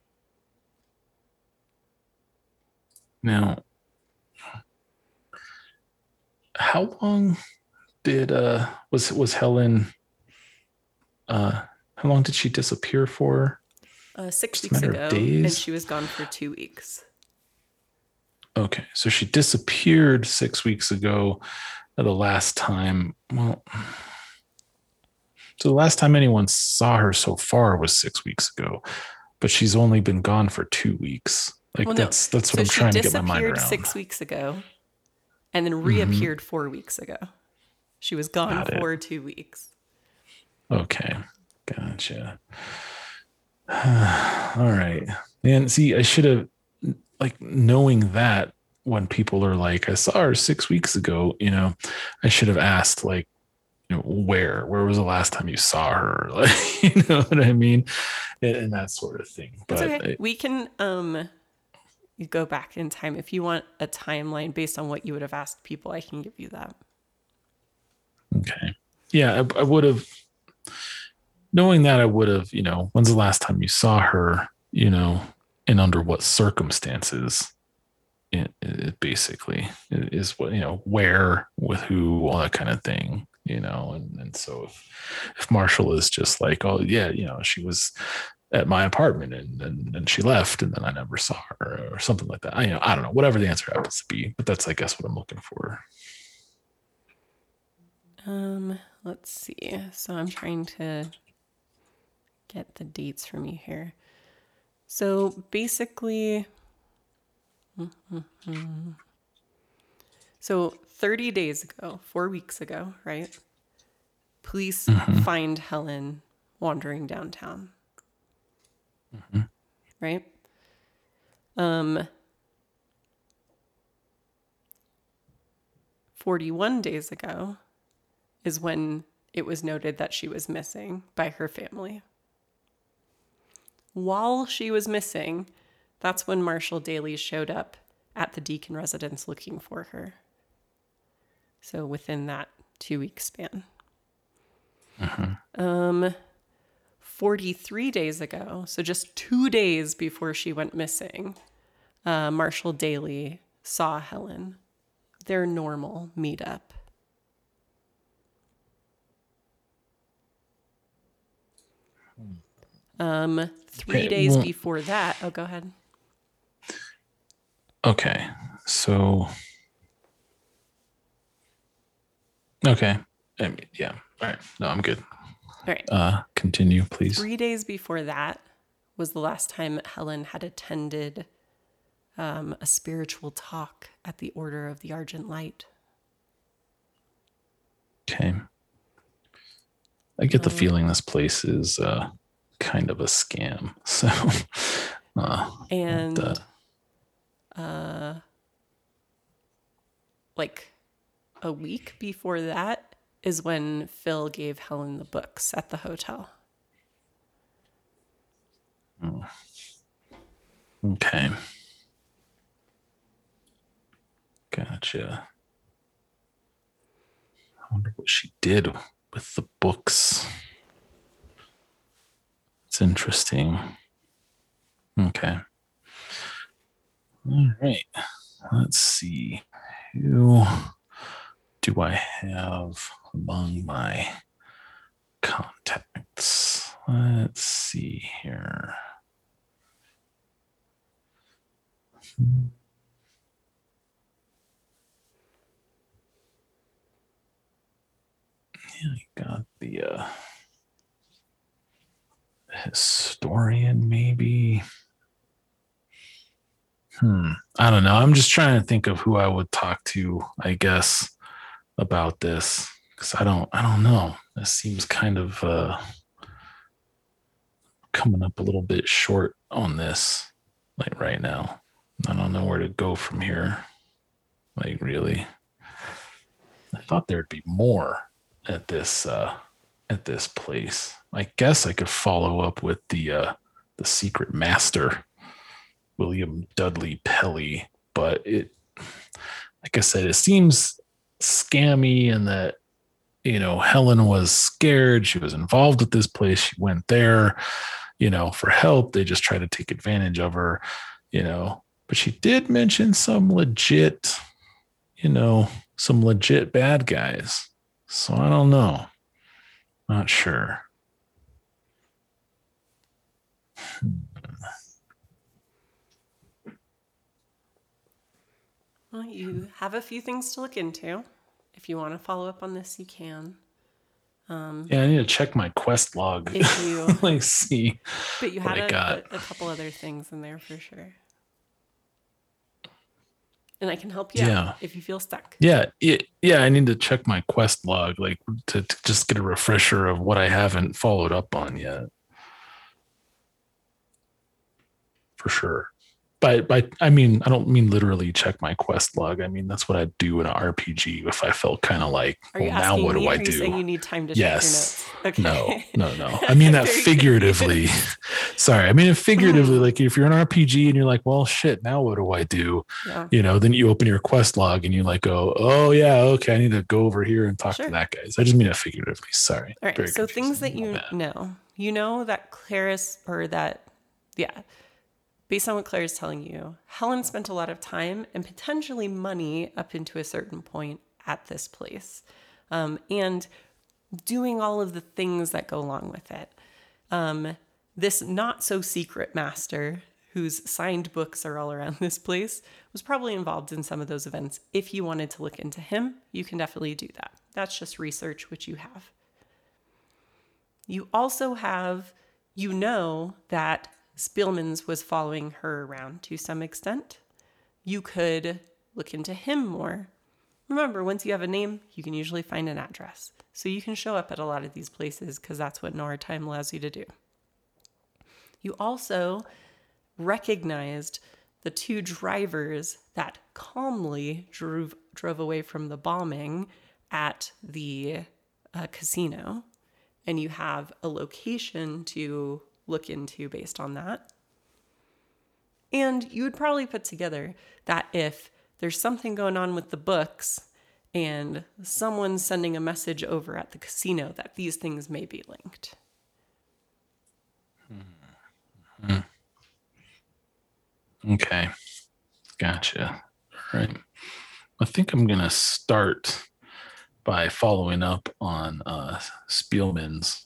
Now, how long did uh was was Helen uh how long did she disappear for? Uh, six weeks ago, and she was gone for two weeks. Okay, so she disappeared 6 weeks ago. Uh, The last time, well, so the last time anyone saw her so far was 6 weeks ago, but she's only been gone for 2 weeks. Like Well, no. that's that's what so I'm trying to get my mind disappeared around. six weeks ago, and then reappeared four weeks ago. She was gone Got it. for two weeks. Okay. Gotcha. All right. And see, I should have like knowing that when people are like, I saw her six weeks ago, you know, I should have asked like, you know, where, where was the last time you saw her? Like, you know what I mean? And, and that sort of thing. That's But okay. I- we can um you go back in time if you want a timeline based on what you would have asked people. I can give you that. Okay. Yeah, I, I would have, knowing that, I would have, you know, when's the last time you saw her, you know, and under what circumstances? It, it basically is what, you know, where, with who, all that kind of thing, you know. And, and so if, if Marshall is just like, oh, yeah, you know, she was at my apartment and, and, and she left and then I never saw her or something like that. I, you know, I don't know, whatever the answer happens to be, but that's, I guess, what I'm looking for. Um, let's see. So I'm trying to get the dates from you here. So basically, So 30 days ago, four weeks ago, right? Police Mm-hmm. find Helen wandering downtown. Mm-hmm. Right? Um, 41 days ago is when it was noted that she was missing by her family. While she was missing, that's when Marshall Daly showed up at the Deacon residence looking for her. So within that two week span. Um, 43 days ago, so just two days before she went missing, uh, Marshall Daly saw Helen. Their normal meetup. Um, three Okay, days well- before that, oh, go ahead. Okay. So Okay. I mean, yeah. All right. No, I'm good. All right. Uh continue, please. Three days before that was the last time Helen had attended um, a spiritual talk at the Order of the Argent Light. Okay. I get the feeling this place is uh kind of a scam. So uh And uh, uh, like a week before that is when Phil gave Helen the books at the hotel. Okay. Gotcha. I wonder what she did with the books. Interesting. Okay. All right. Let's see. Who do I have among my contacts? Let's see here. Yeah, I got the uh historian maybe. Hmm. I don't know. I'm just trying to think of who I would talk to, I guess, about this. Cause I don't I don't know. This seems kind of uh coming up a little bit short on this, like right now. I don't know where to go from here. Like really. I thought there'd be more at this uh at this place. I guess I could follow up with the uh the secret master, William Dudley Pelley, but it like I said, it seems scammy and that you know Helen was scared. She was involved with this place. She went there, you know, for help. They just try to take advantage of her, you know. But she did mention some legit, you know, some legit bad guys. So I don't know. Not sure. Well, you have a few things to look into. If you want to follow up on this, you can. Um, Yeah, I need to check my quest log. If you- like see. but you had a, a, a couple other things in there for sure. And I can help you Yeah. out if you feel stuck. Yeah, yeah, yeah. I need to check my quest log, like to, to just get a refresher of what I haven't followed up on yet. For sure. But but I mean, I don't mean literally check my quest log. I mean that's what I'd do in an RPG if I felt kind of like, well, now what do I are you saying you need time to Yes. check your notes? Okay. No, no, no. I mean that figuratively. Sorry, I mean it figuratively. Like if you're an RPG and you're like, well, shit, now what do I do? Yeah. you know, then you open your quest log and you like go, oh yeah, okay, I need to go over here and talk Sure. to that guy. So I just mean it figuratively. Sorry. All right. Very so things that you know, you know that Claris or that, yeah, based on what Claire is telling you, Helen spent a lot of time and potentially money up into a certain point at this place, um, and doing all of the things that go along with it. Um, this not so secret master whose signed books are all around this place was probably involved in some of those events. If you wanted to look into him, you can definitely do that. That's just research which you have. You also have, you know, that Spielman's was following her around to some extent. You could look into him more. Remember, once you have a name, you can usually find an address. So you can show up at a lot of these places because that's what Nora time allows you to do. You also recognized the two drivers that calmly drove drove away from the bombing at the uh, casino, and you have a location to look into based on that. And you would probably put together that if there's something going on with the books and someone's sending a message over at the casino that these things may be linked. Hmm. Okay. Gotcha. All right. I think I'm going to start by following up on uh, Spielman's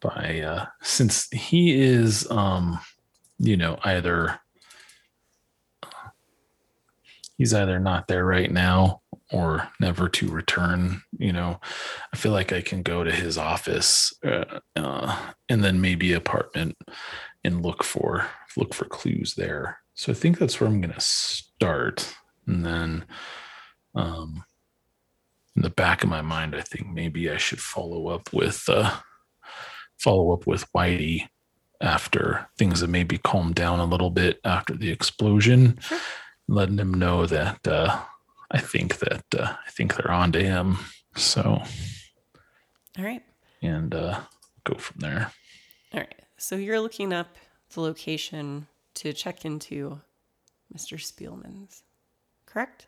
by uh, since he is um, you know either he's either not there right now or never to return you know i feel like i can go to his office uh, uh, and then maybe apartment and look for look for clues there. So i think that's where i'm going to start. And then um in the back of my mind i think maybe i should follow up with uh follow up with whitey after things have maybe calmed down a little bit after the explosion Sure. letting him know that uh I think that uh, I think they're on to him. So All right. and uh, go from there. All right. So you're looking up the location to check into Mr. Spielman's, correct?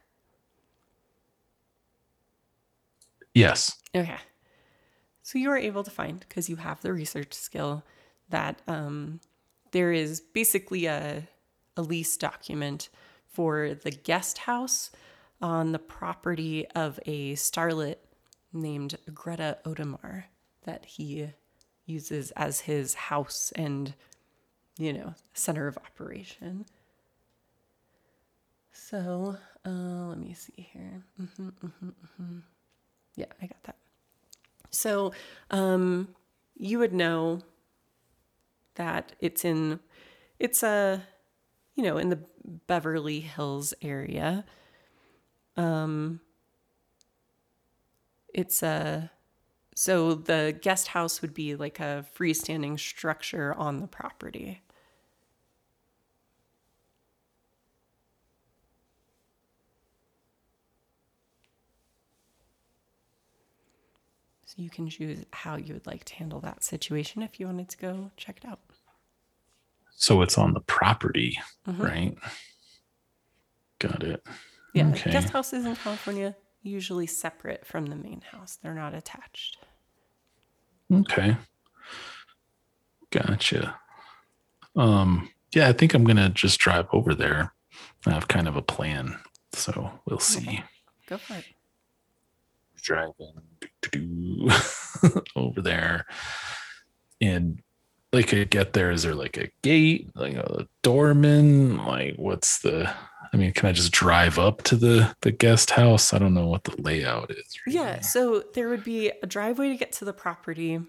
Yes. Okay. So you are able to find, because you have the research skill, that um, there is basically a, a lease document for the guest house on the property of a starlet named Greta Odemar that he uses as his house and, you know, center of operation. So uh, let me see here. hmm hmm hmm Yeah, I got that. So um, you would know that it's in, it's a, you know, in the Beverly Hills area. Um, it's a, so the guest house would be like a freestanding structure on the property. You can choose how you would like to handle that situation if you wanted to go check it out. So it's on the property, Mhm. right? Got it. Yeah, Okay. guest houses in California usually separate from the main house. They're not attached. Okay. Gotcha. Um, yeah, I think I'm gonna just drive over there. I have kind of a plan, so we'll see. Okay. Go for it. driving over there. And they could get there. Is there like a gate like a doorman? Like what's the i mean can i just drive up to the the guest house? I don't know what the layout is Yeah, so there would be a driveway to get to the property.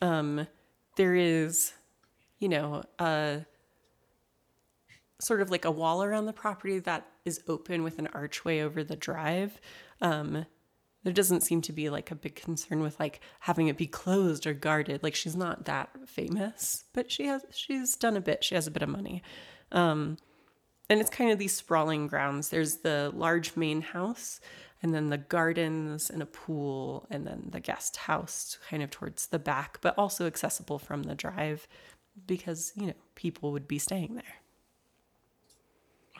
Um, there is, you know, a sort of like a wall around the property that is open with an archway over the drive. Um, there doesn't seem to be like a big concern with like having it be closed or guarded. Like she's not that famous, but she has she's done a bit. She has a bit of money. Um, and it's kind of these sprawling grounds. There's the large main house, and then the gardens and a pool, and then the guest house kind of towards the back, but also accessible from the drive because, you know, people would be staying there.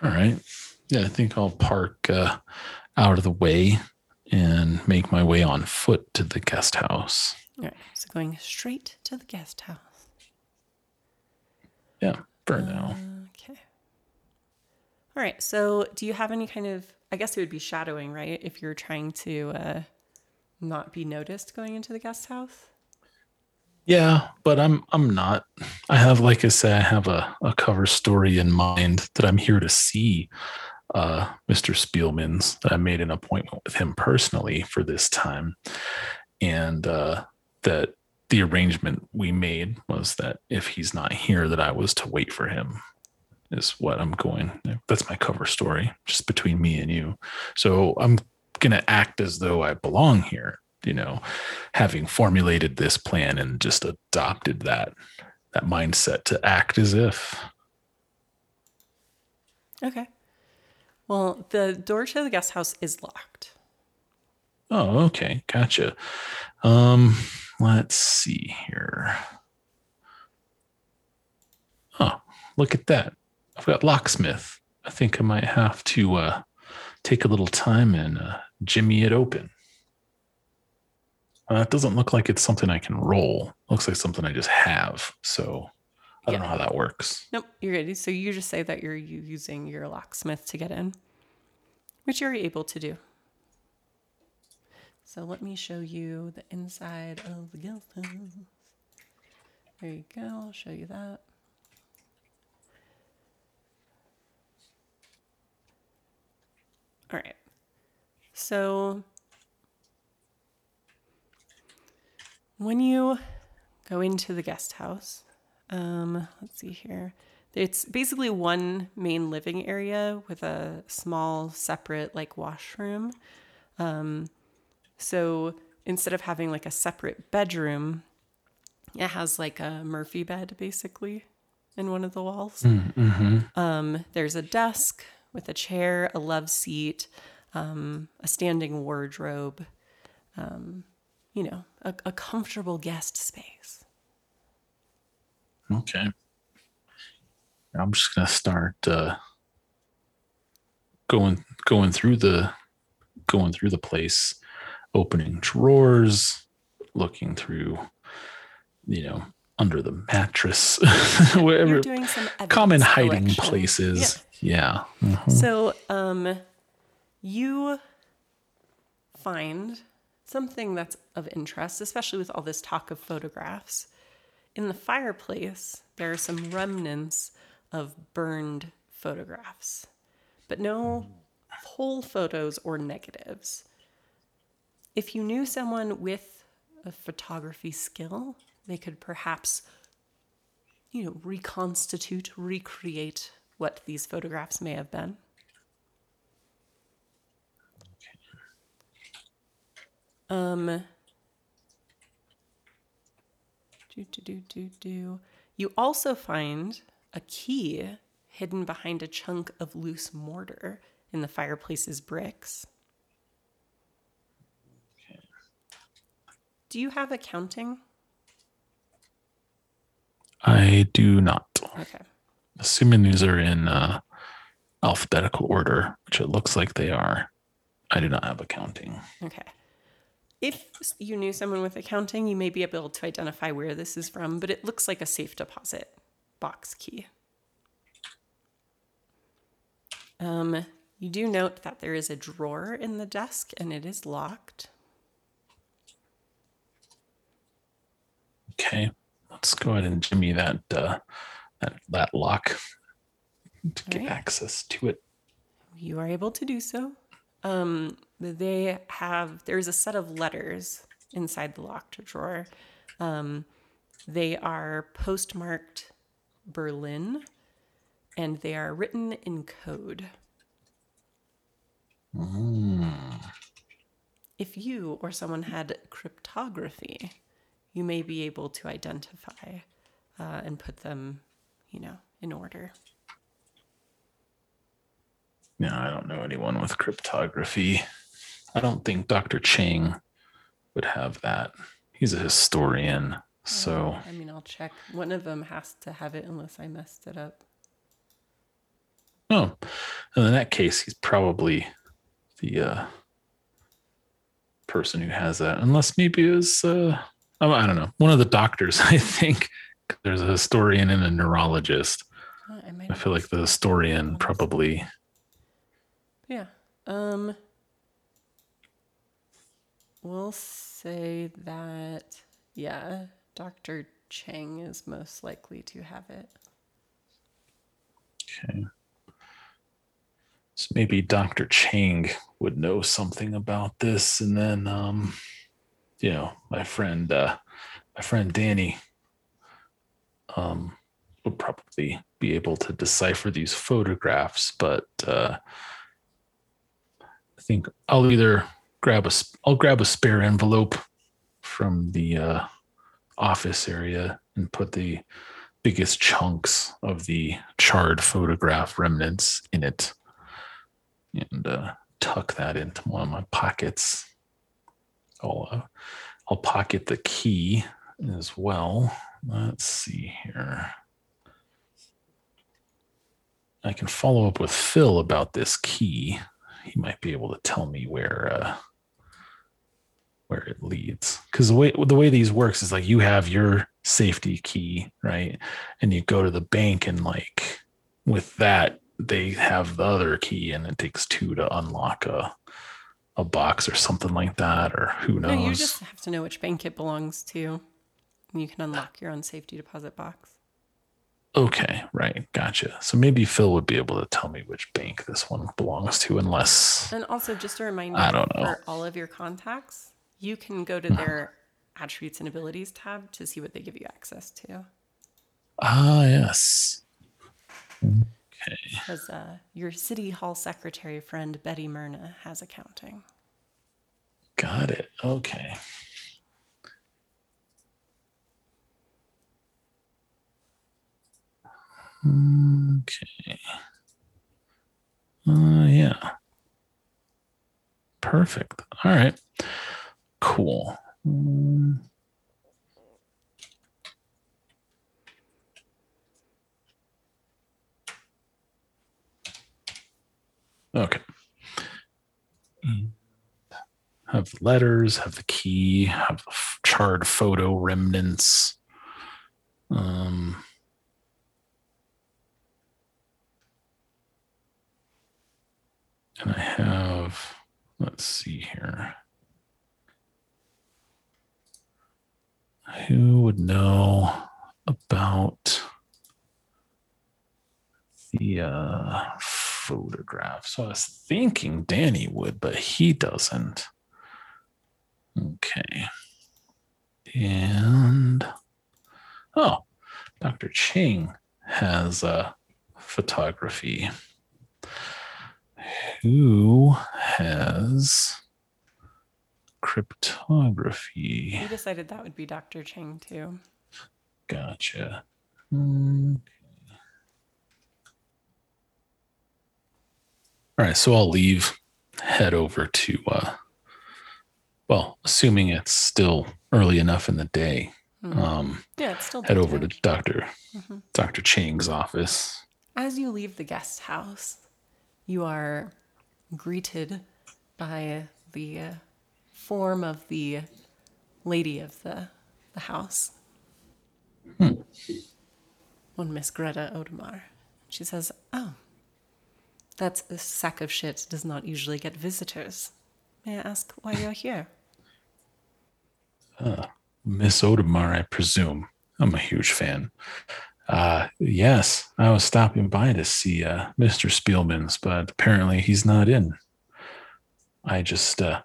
all right yeah i think i'll park uh out of the way and make my way on foot to the guest house All right, so going straight to the guest house. yeah for now Okay. All right, so do you have any kind of, I guess it would be shadowing, right? If you're trying to uh, not be noticed going into the guest house? Yeah, but I'm I'm not. I have, like I say, I have a, a cover story in mind that I'm here to see uh, Mr. Spielman's. I made an appointment with him personally for this time, and uh, that the arrangement we made was that if he's not here, that I was to wait for him. is what I'm going. That's my cover story, just between me and you. So I'm going to act as though I belong here, you know, having formulated this plan and just adopted that that mindset to act as if. Okay. Well, the door to the guest house is locked. Oh, okay. Gotcha. Um, let's see here. Oh, look at that. I've got locksmith. I think I might have to uh, take a little time and uh, jimmy it open. Uh, that doesn't look like it's something I can roll. Looks like something I just have. So I don't Yeah. know how that works. Nope, you're ready. So you just say that you're using your locksmith to get in, which you're able to do. So let me show you the inside of the guest house. There you go. I'll show you that. All right. So when you go into the guest house, um, let's see here. It's basically one main living area with a small separate like washroom. Um, so instead of having like a separate bedroom, it has like a Murphy bed basically in one of the walls. Um, there's a desk with a chair, a love seat, um, a standing wardrobe, um, you know, a, a comfortable guest space. Okay. I'm just gonna start uh, going going through the going through the place, opening drawers, looking through, you know, under the mattress, wherever You're doing some common hiding collection. places. Yeah. Yeah. Mhm. So, um, you find something that's of interest, especially with all this talk of photographs. In the fireplace, there are some remnants of burned photographs, but no whole photos or negatives. If you knew someone with a photography skill, they could perhaps, you know, reconstitute, recreate what these photographs may have been. Um, do, do, do, do, do. You also find a key hidden behind a chunk of loose mortar in the fireplace's bricks. Do you have accounting? I do not. Okay. Assuming these are in uh, alphabetical order, which it looks like they are. I do not have accounting. Okay. If you knew someone with accounting, you may be able to identify where this is from, but it looks like a safe deposit box key. Um, you do note that there is a drawer in the desk and it is locked. Okay, let's go ahead and jimmy that uh, that that lock to get Alright. access to it. You are able to do so. Um, they have there's a set of letters inside the locked drawer. Um, they are postmarked Berlin, and they are written in code. If you or someone had cryptography, you may be able to identify uh, and put them, you know, in order. Yeah, I don't know anyone with cryptography. I don't think Dr. Chang would have that. He's a historian, so I mean, I'll check. One of them has to have it unless I messed it up. oh, and in that case, he's probably the uh, person who has that, unless maybe it was uh, oh, I don't know, one of the doctors. I think there's a historian and a neurologist. I. I feel like the historian probably Yeah. Um. We'll say that. Yeah, Doctor Chang is most likely to have it. Okay. So maybe Dr. Chang would know something about this, and then, um, you know, my friend, uh, my friend Danny, um, would probably be able to decipher these photographs, but uh, I think I'll either grab a I'll grab a spare envelope from the uh, office area and put the biggest chunks of the charred photograph remnants in it and uh, tuck that into one of my pockets. I'll uh, I'll pocket the key as well. Let's see here. I can follow up with Phil about this key. He might be able to tell me where uh, where it leads. Because the way the way these works is like you have your safety key, right? And you go to the bank and like with that they have the other key and it takes two to unlock a a box or something like that or who knows. No, you just have to know which bank it belongs to. and You can unlock your own safety deposit box. Okay, right. Gotcha. So maybe Phil would be able to tell me which bank this one belongs to, unless. And also, just a reminder I don't know. for all of your contacts, you can go to their attributes and abilities tab to see what they give you access to. Ah, yes. Okay. Because uh, your city hall secretary friend Betty Myrna has accounting. Got it. Okay. Okay. Uh, yeah. Perfect. All right. Cool. Okay. Have the letters, have the key, have the charred photo remnants. Um, and I have, let's see here. Who would know about the uh, photograph? So I was thinking Danny would, but he doesn't. Okay. And oh, Dr. Ching has a photography. Who has cryptography? We decided that would be Dr. Cheng too. Gotcha. Okay. All right, so I'll leave, head over to, uh, well, assuming it's still early enough in the day, Mhm. um, yeah, it's still head over to. Doctor Mhm. Doctor Chang's office. As you leave the guest house, you are greeted by the uh, form of the lady of the, the house. One Miss Greta Odemar. She says, Oh, that sack of shit does not usually get visitors. May I ask why you're here? Miss Odemar, I presume. I'm a huge fan. Uh, yes, I was stopping by to see uh, Mr. Spielman's, but apparently he's not in. I just uh,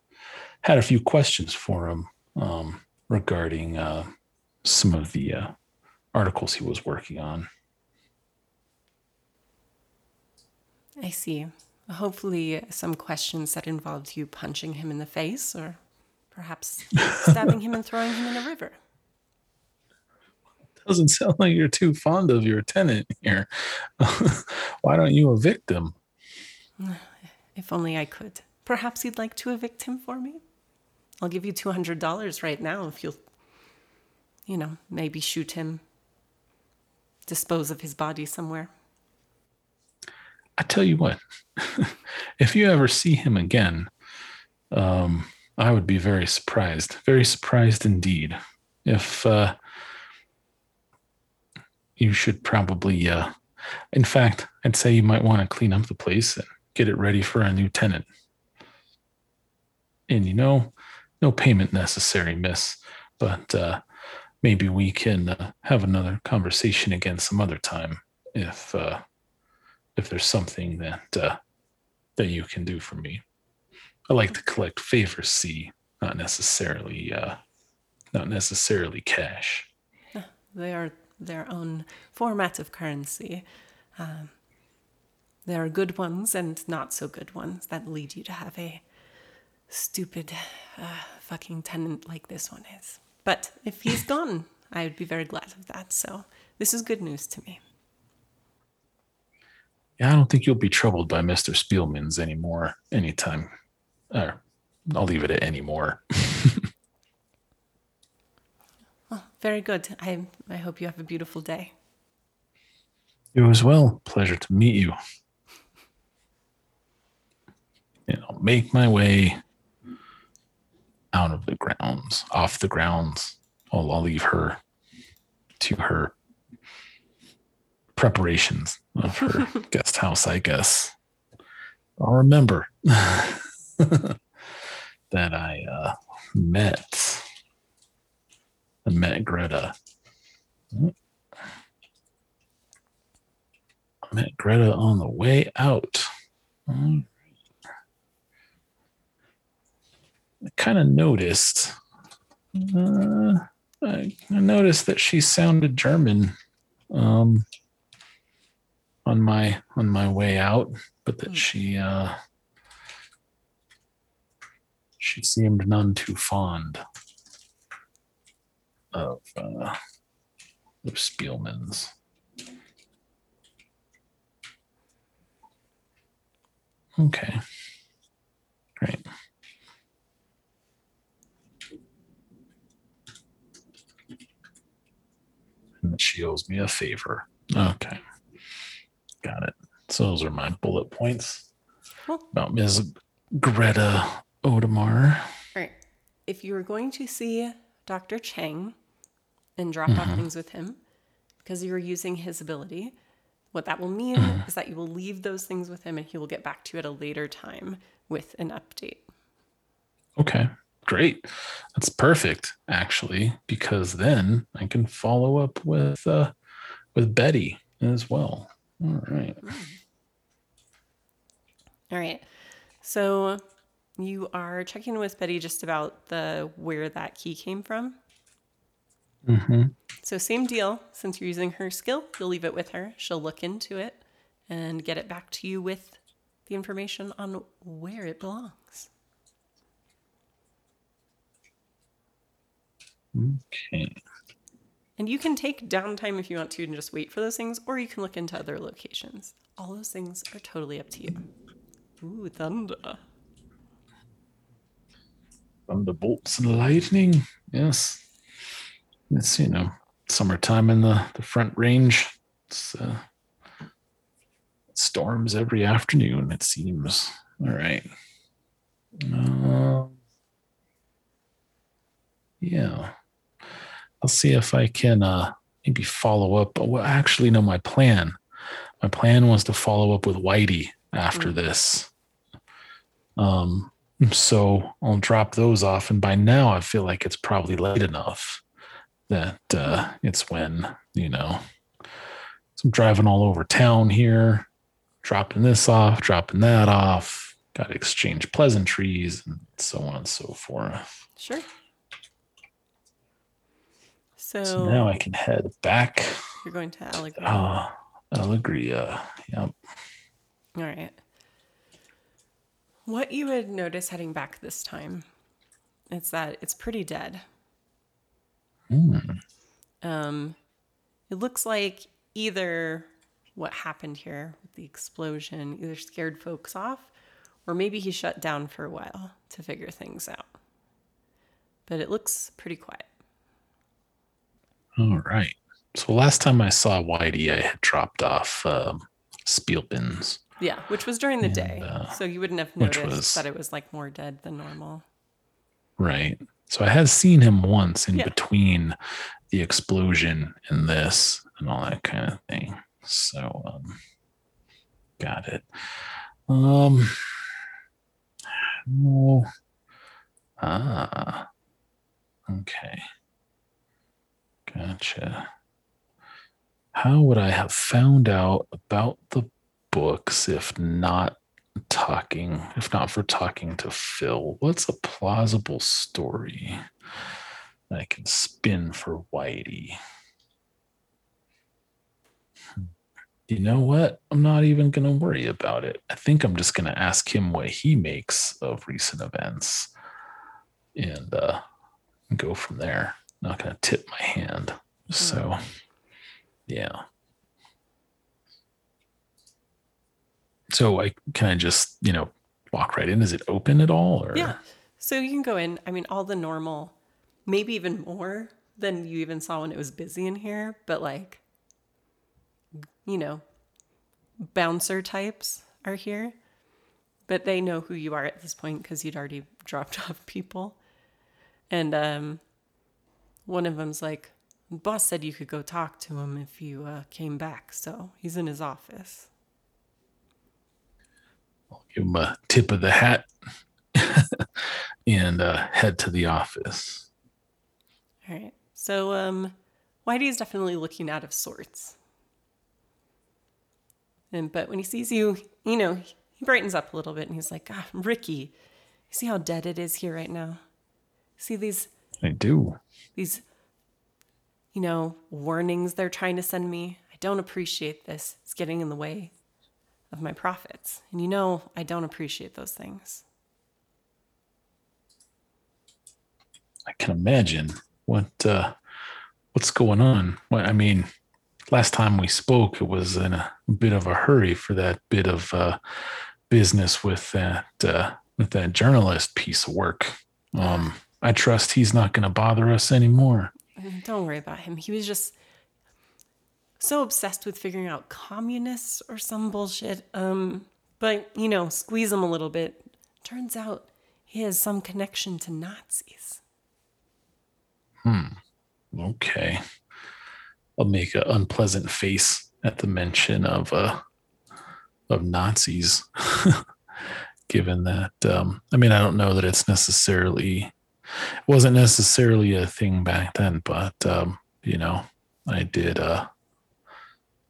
had a few questions for him um, regarding uh, some of the uh, articles he was working on. I see. Hopefully, some questions that involved you punching him in the face or perhaps stabbing him and throwing him in a river. Doesn't sound like you're too fond of your tenant here. Why don't you evict him? If only I could. Perhaps you'd like to evict him for me? I'll give you $200 right now if you'll, you know, maybe shoot him, dispose of his body somewhere. I tell you what, if you ever see him again, um, I would be very surprised, very surprised indeed. If uh, you should probably, uh, in fact, I'd say you might want to clean up the place and get it ready for a new tenant. And you know, no payment necessary, miss, but uh, maybe we can uh, have another conversation again some other time if. Uh, if there's something that uh, that you can do for me. I like to collect favors, see, not necessarily uh, not necessarily cash. They are their own format of currency. Um, there are good ones and not so good ones that lead you to have a stupid uh, fucking tenant like this one is. But if he's gone, I would be very glad of that. So this is good news to me. Yeah, I don't think you'll be troubled by Mr. Spielman's anymore anytime. Or I'll leave it at anymore. well, very good. I I hope you have a beautiful day. You as well. Pleasure to meet you. And I'll make my way out of the grounds, off the grounds. I'll, I'll leave her to her preparations of her guest house, I guess. I'll remember that I uh, met I met Greta. I met Greta on the way out. I kind of noticed. Uh, I, I noticed that she sounded German. Um, on my on my way out, but that she uh, she seemed none too fond of uh, of Spielman's. Okay, great. And that she owes me a favor. Okay. Got it. So those are my bullet points Cool. about Ms. Greta Odemar. All right. If you were going to see Dr. Chang and drop off mm-hmm. things with him because you were using his ability, what that will mean mm-hmm. is that you will leave those things with him and he will get back to you at a later time with an update. Okay, great. That's perfect, actually, because then I can follow up with uh, with Betty as well. All right. All right. So you are checking with Betty just about the where that key came from. Mm-hmm. So same deal. Since you're using her skill, you'll leave it with her. She'll look into it and get it back to you with the information on where it belongs. Okay. And you can take downtime if you want to and just wait for those things, or you can look into other locations. All those things are totally up to you. Ooh, thunder. Thunderbolts and lightning. Yes. It's you know summertime in the the front range. It's uh, storms every afternoon. It seems. All right. Um, yeah. I'll see if I can uh, maybe follow up. But Well, actually, no. My plan. My plan was to follow up with Whitey after this. Um, so I'll drop those off, and by now I feel like it's probably late enough that uh, it's when you know. So I'm driving all over town here, dropping this off, dropping that off. Got to exchange pleasantries and so on and so forth. Sure. So, So now I can head back. you're going to Allegro. Uh, Allegria. Yep. All right. What you would notice heading back this time is that it's pretty dead. Hmm. Um, it looks like either what happened here with the explosion either scared folks off, or maybe he shut down for a while to figure things out. But it looks pretty quiet. All right. So last time I saw Whitey, I had dropped off um, Spielbins. Yeah, which was during the day, uh, so you wouldn't have noticed was- that it was like more dead than normal. Right. So I had seen him once in Yeah. between the explosion and this and all that kind of thing. So um got it. Um no. Ah. Okay. Gotcha. How would I have found out about the books if not talking, if not for talking to Phil, what's a plausible story that I can spin for Whitey? You know what? I'm not even going to worry about it. I think I'm just going to ask him what he makes of recent events and uh, go from there. Not going to tip my hand. So, yeah. So I can I just you know walk right in? Is it open at all? Or? Yeah. So you can go in. I mean, all the normal, maybe even more than you even saw when it was busy in here. But like, you know, bouncer types are here, but they know who you are at this point because you'd already dropped off people. And um, one of them's like, boss said you could go talk to him if you uh, came back. So he's in his office. I'll give him a tip of the hat and uh, head to the office. All right. So um, Whitey is definitely looking out of sorts. And but when he sees you, you know, he brightens up a little bit and he's like, "Ah, Ricky, you see how dead it is here right now? See these I do. these you know, warnings they're trying to send me. I don't appreciate this. It's getting in the way of my profits. And you know, I don't appreciate those things. I can imagine what uh, what's going on. What I mean, last time we spoke, it was in a bit of a hurry for that bit of uh, business with that uh, with that journalist piece of work. Um, I trust he's not going to bother us anymore. Don't worry about him. He was just so obsessed with figuring out communists or some bullshit. Um, but you know, squeeze him a little bit. Turns out he has some connection to Nazis. Hmm. Okay, I'll make an unpleasant face at the mention of uh, of Nazis. Given that, um, I mean, I don't know that it's necessarily it wasn't necessarily a thing back then, but um, you know, I did uh,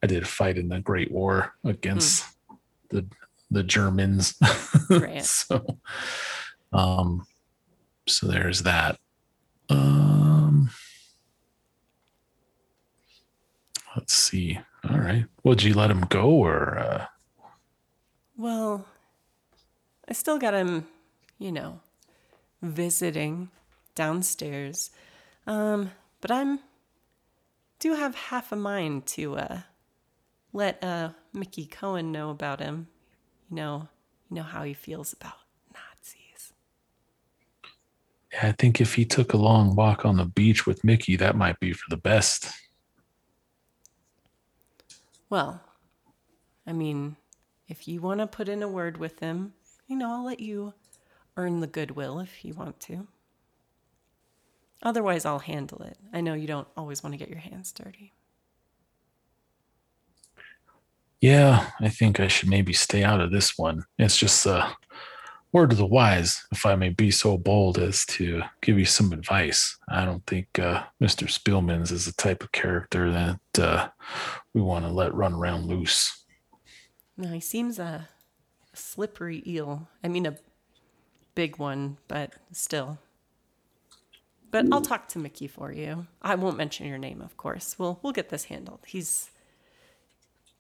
I did fight in the Great War against the the Germans. Right. so, um, so there's that. Um, let's see. All right. Would you let him go or? Uh, Well, I still got him, you know, visiting downstairs. Um, but I'm do have half a mind to uh let uh Mickey Cohen know about him. You know, you know how he feels about Nazis. I think if he took a long walk on the beach with Mickey, that might be for the best. Well, I mean, if you want to put in a word with him, you know, I'll let you earn the goodwill if you want to. Otherwise, I'll handle it. I know you don't always want to get your hands dirty. Yeah, I think I should maybe stay out of this one. It's just a word of the wise, if I may be so bold as to give you some advice. I don't think uh, Mr. Spielman's is the type of character that uh, we want to let run around loose. No, he seems a slippery eel. I mean, a big one, but still. But I'll talk to Mickey for you. I won't mention your name, of course. We'll we'll get this handled. He's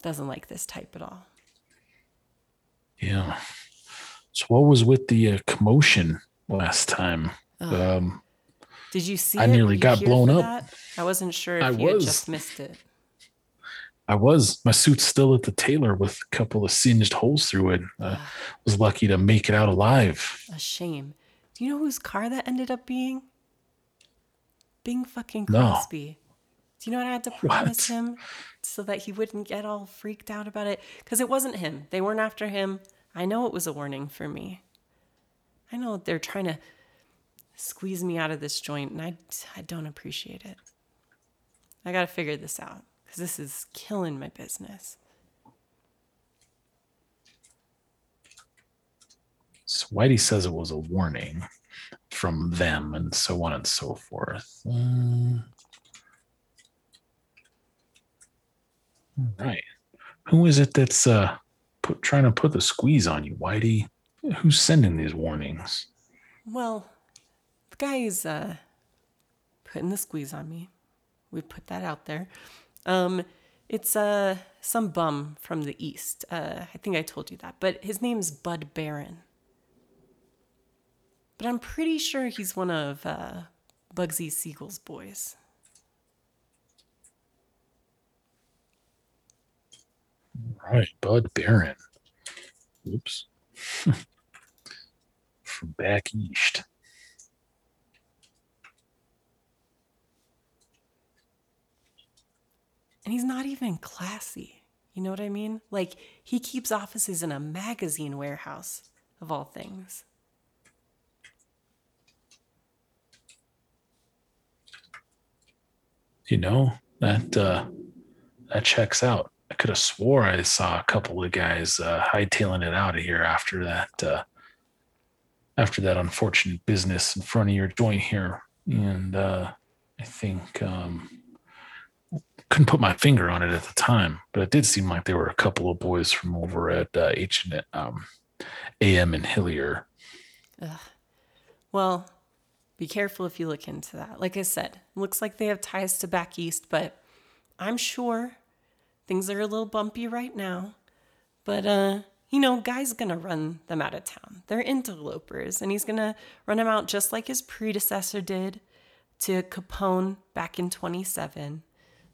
doesn't like this type at all. Yeah. So, what was with the uh, commotion last time? Um, Did you see? I it? Nearly got blown up. that? I wasn't sure if I you had was. just missed it. I was my suit's still at the tailor with a couple of singed holes through it. I was lucky to make it out alive. A shame. Do you know whose car that ended up being? Bing fucking No. Crosby. Do you know what I had to promise What? him so that he wouldn't get all freaked out about it? Because it wasn't him. They weren't after him. I know it was a warning for me. I know they're trying to squeeze me out of this joint, and I, I don't appreciate it. I got to figure this out because this is killing my business. So Whitey says it was a warning from them and so on and so forth. Um, all right. Who is it that's uh put, trying to put the squeeze on you, Whitey? Who's sending these warnings? Well, the guy is uh, putting the squeeze on me. We put that out there. Um, It's uh some bum from the east. Uh, I think I told you that, but his name's Bud Barron. But I'm pretty sure he's one of uh, Bugsy Siegel's boys. Right, Bud Barron. Oops. From back east. And he's not even classy. You know what I mean? Like, he keeps offices in a magazine warehouse, of all things. You know, that uh that checks out. I could have swore I saw a couple of guys uh hightailing it out of here after that uh after that unfortunate business in front of your joint here. And uh I think um couldn't put my finger on it at the time, but it did seem like there were a couple of boys from over at uh, H and um, AM and Hillier. Ugh. Well, be careful if you look into that. Like I said, looks like they have ties to back east, but I'm sure things are a little bumpy right now. But uh, you know, guy's gonna run them out of town. They're interlopers, and he's gonna run them out just like his predecessor did to Capone back in 27.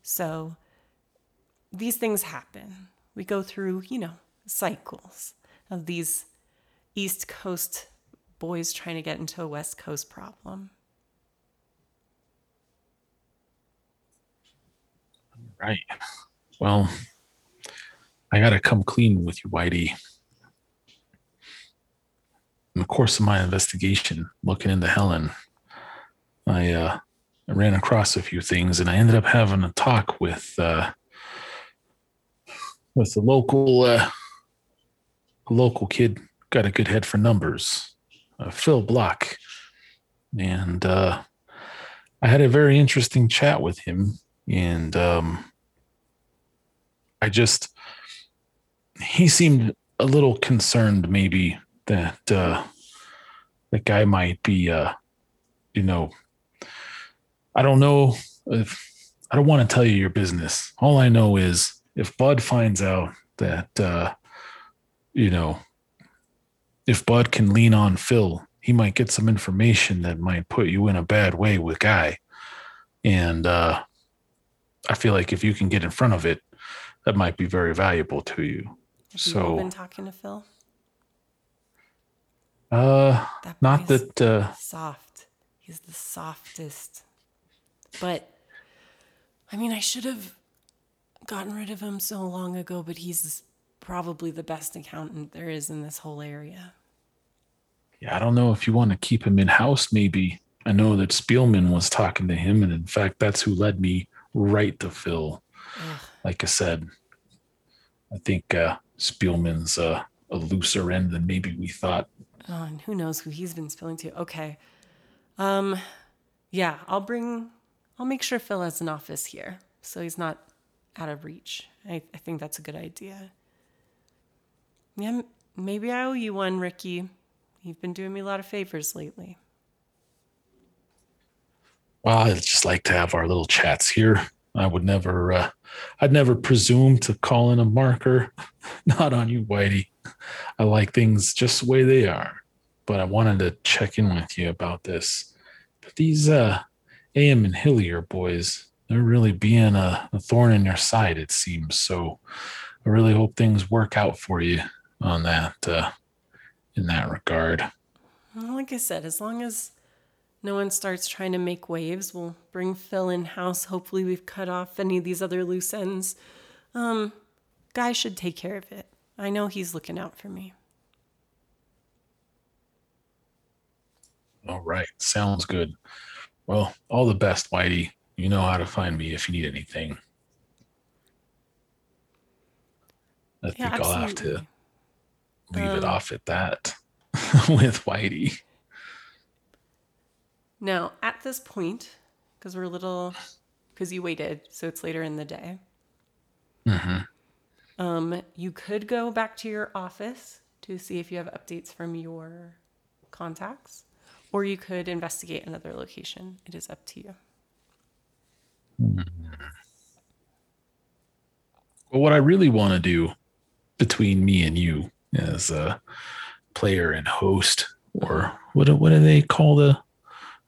So these things happen. We go through, you know, cycles of these East Coast boys trying to get into a West Coast problem. Right. Well, I got to come clean with you, Whitey. In the course of my investigation, looking into Helen, I uh, I ran across a few things, and I ended up having a talk with uh, with the local uh, local kid. Got a good head for numbers, uh, Phil Block, and uh, I had a very interesting chat with him, and um, I just he seemed a little concerned, maybe that uh, that guy might be, uh, you know, I don't know if I don't want to tell you your business. All I know is if Bud finds out that uh, you know if Bud can lean on Phil, he might get some information that might put you in a bad way with Guy. And uh, I feel like if you can get in front of it, that might be very valuable to you. Have so you been talking to Phil? uh That not that uh soft. He's the softest. But I mean, I should have gotten rid of him so long ago, but he's probably the best accountant there is in this whole area. yeah, I don't know if you want to keep him in house maybe. I know that Spielman was talking to him and in fact that's who led me right to Phil. Ugh. Like I said, I think uh Spielman's uh, a looser end than maybe we thought. Oh, and who knows who he's been spilling to. Okay. Um yeah, I'll bring I'll make sure Phil has an office here so he's not out of reach. I, I think that's a good idea. Yeah, maybe I owe you one, Ricky. You've been doing me a lot of favors lately. Well, I just like to have our little chats here. I would never, uh, I'd never presume to call in a marker. Not on you, Whitey. I like things just the way they are. But I wanted to check in with you about this. But these uh, AM and Hillier boys, they're really being a, a thorn in your side, it seems. So I really hope things work out for you on that, uh, in that regard. Well, Like I said, as long as no one starts trying to make waves, we'll bring Phil in house. Hopefully, we've cut off any of these other loose ends. Um, Guy should take care of it. I know he's looking out for me. All right. Sounds good. Well, all the best, Whitey. You know how to find me if you need anything. I think Yeah, I'll have to absolutely. leave it Um, off at that with Whitey. Now, at this point, because we're a little, because you waited, so it's later in the day, hmm um, you could go back to your office to see if you have updates from your contacts, or you could investigate another location. It is up to you. Hmm. Well, what I really want to do between me and you as a player and host, or what do- what do they call the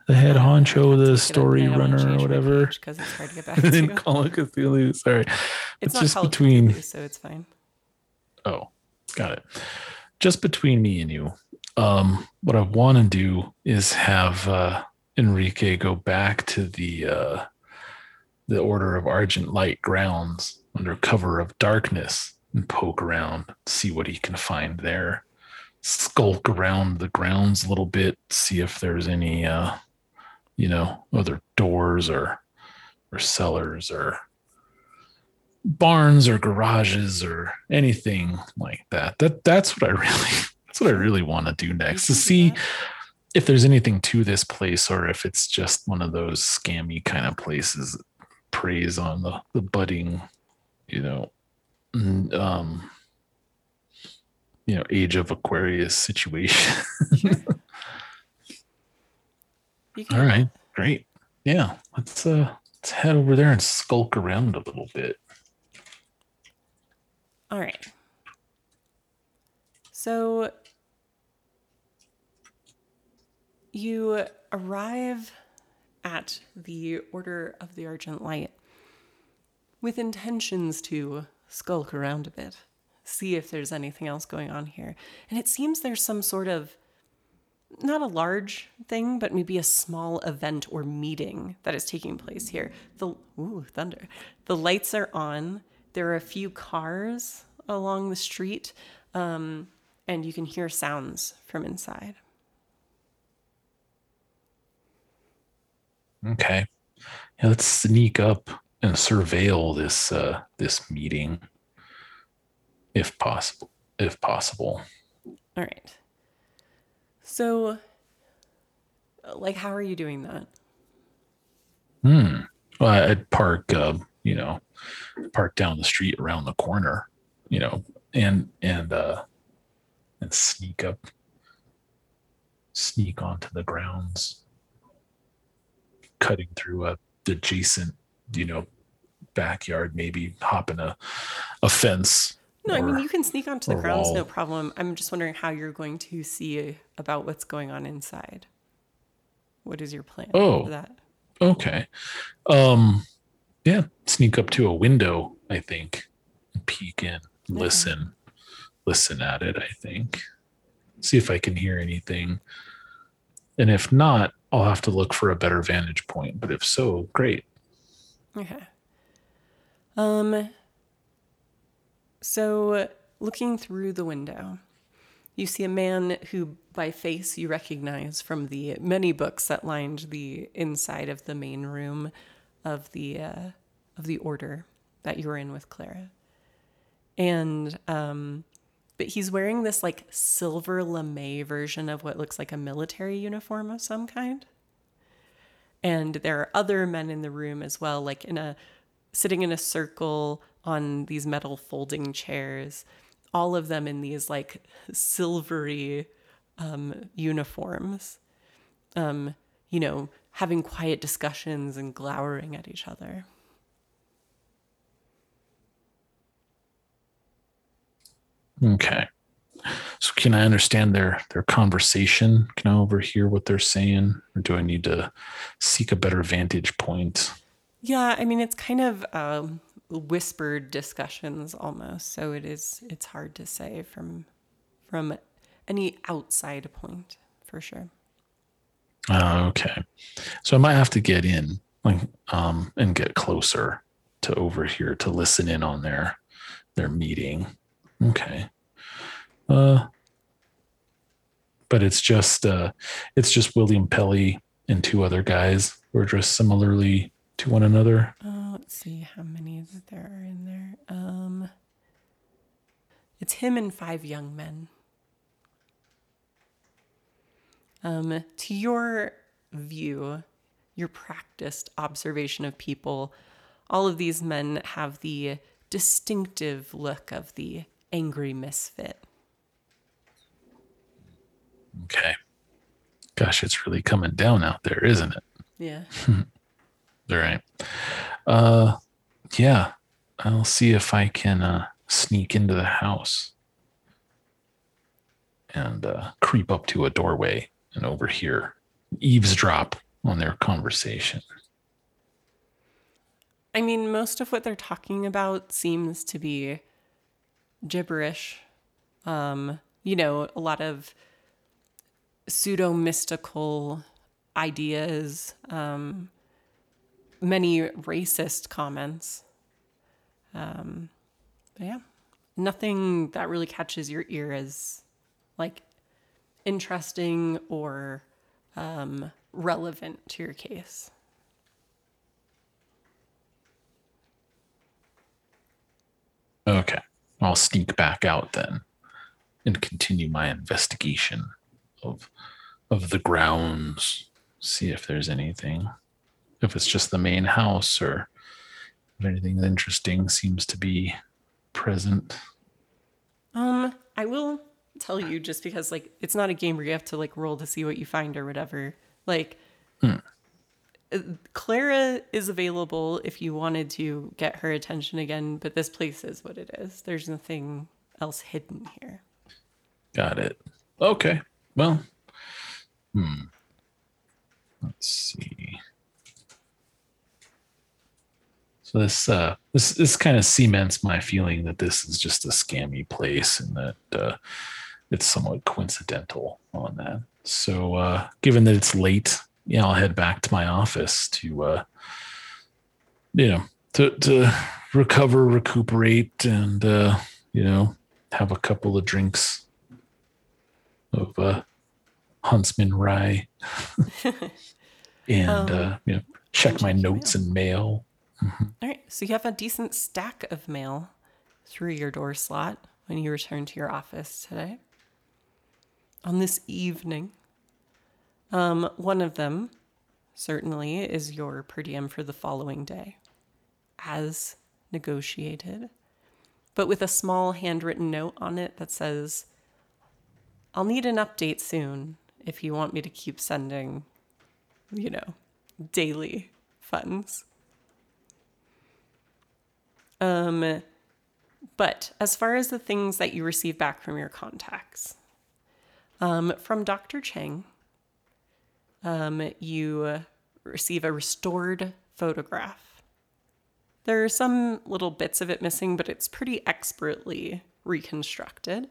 the head oh, honcho, the story runner, or whatever? Because it's hard to get back didn't call it Cthulhu. Sorry, It's, it's not just between- Cthulhu, so it's fine. Oh, got it. Just between me and you, um, what I want to do is have uh, Enrique go back to the uh, the Order of Argent Light grounds under cover of darkness and poke around, see what he can find there. Skulk around the grounds a little bit, see if there's any, uh, you know, other doors or or cellars or barns or garages or anything like that. That that's what I really that's what I really want to do next to You can do see if there's anything to this place or if it's just one of those scammy kind of places that preys on the the budding, you know, um you know, age of Aquarius situation. All right, great. Yeah, let's uh let's head over there and skulk around a little bit. All right. So you arrive at the Order of the Argent Light with intentions to skulk around a bit, see if there's anything else going on here. And it seems there's some sort of not a large thing, but maybe a small event or meeting that is taking place here. The ooh, thunder. The lights are on. There are a few cars along the street, um, and you can hear sounds from inside. Okay. Yeah, let's sneak up and surveil this uh this meeting if possible. If possible. All right. So, like, how are you doing that? Hmm. Well, I- I'd park uh, you know, park down the street around the corner, you know, and and uh and sneak up sneak onto the grounds cutting through a adjacent, you know, backyard, maybe hopping a a fence. No, I mean you can sneak onto the or grounds, no problem. I'm just wondering how you're going to see about what's going on inside. What is your plan Oh. for that? Okay. Um yeah, sneak up to a window, I think. and Peek in, listen. Listen at it, I think. See if I can hear anything. And if not, I'll have to look for a better vantage point. But if so, great. Okay. Um. So, looking through the window, you see a man who, by face, you recognize from the many books that lined the inside of the main room of the uh, of the order that you were in with Clara. And um, but he's wearing this like silver lame version of what looks like a military uniform of some kind. And there are other men in the room as well like in a sitting in a circle on these metal folding chairs all of them in these like silvery um, uniforms. Um, you know having quiet discussions and glowering at each other Okay. So can I understand their their conversation? Can I overhear what they're saying? Or do I need to seek a better vantage point? yeah i mean it's kind of um, whispered discussions almost so it is it's hard to say from from any outside point for sure Uh, okay. So I might have to get in like um and get closer to over here to listen in on their their meeting. Okay. Uh but it's just uh it's just William Pelley and two other guys who are dressed similarly to one another. Uh, let's see how many there are in there. Um, it's him and five young men. Um, to your view, your practiced observation of people, all of these men have the distinctive look of the angry misfit. Okay. Gosh, it's really coming down out there, isn't it? Yeah. All right. Uh yeah. I'll see if I can uh, sneak into the house and uh, creep up to a doorway and overhear, eavesdrop on their conversation. I mean, most of what they're talking about seems to be gibberish. Um, you know, a lot of pseudo mystical ideas, um, many racist comments. Um, but yeah, nothing that really catches your ear as like interesting or um, relevant to your case. Okay. I'll sneak back out then and continue my investigation of of the grounds. See if there's anything. If it's just the main house or if anything interesting seems to be present. Um, I will tell you just because like it's not a game where you have to like roll to see what you find or whatever. Like hmm. Clara is available if you wanted to get her attention again, but this place is what it is. There's nothing else hidden here. Got it. Okay. Well, hmm. Let's see. So this uh this this kind of cements my feeling that this is just a scammy place and that uh it's somewhat coincidental on that. So uh given that it's late yeah, I'll head back to my office to, uh, you know, to, to recover, recuperate, and, uh, you know, have a couple of drinks of uh, Huntsman rye and, um, uh, you know, check my notes mail. and mail. Mm-hmm. All right. So you have a decent stack of mail through your door slot when you return to your office today. On this evening, um, one of them, certainly, is your per diem for the following day, as negotiated, but with a small handwritten note on it that says, I'll need an update soon if you want me to keep sending, you know, daily funds. Um, but as far as the things that you receive back from your contacts, um, from Dr. Chang, um, you receive a restored photograph. There are some little bits of it missing, but it's pretty expertly reconstructed.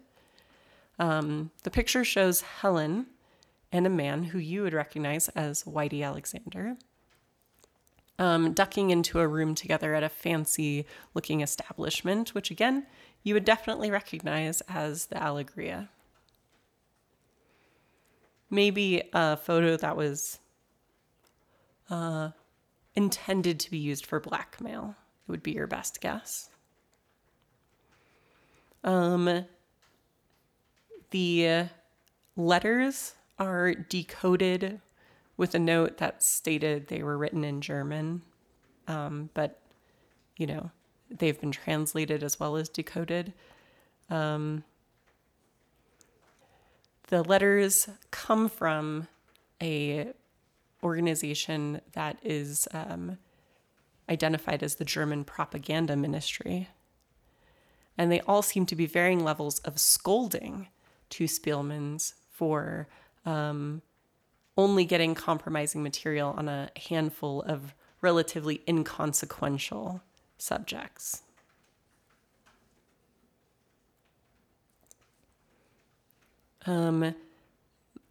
Um, the picture shows Helen and a man who you would recognize as Whitey Alexander um, ducking into a room together at a fancy looking establishment, which again, you would definitely recognize as the Allegria maybe a photo that was uh, intended to be used for blackmail. Would be your best guess. Um, the letters are decoded with a note that stated they were written in German, um, but you know they've been translated as well as decoded. Um, the letters come from a organization that is um, identified as the German propaganda ministry. And they all seem to be varying levels of scolding to Spielmans for um, only getting compromising material on a handful of relatively inconsequential subjects. Um,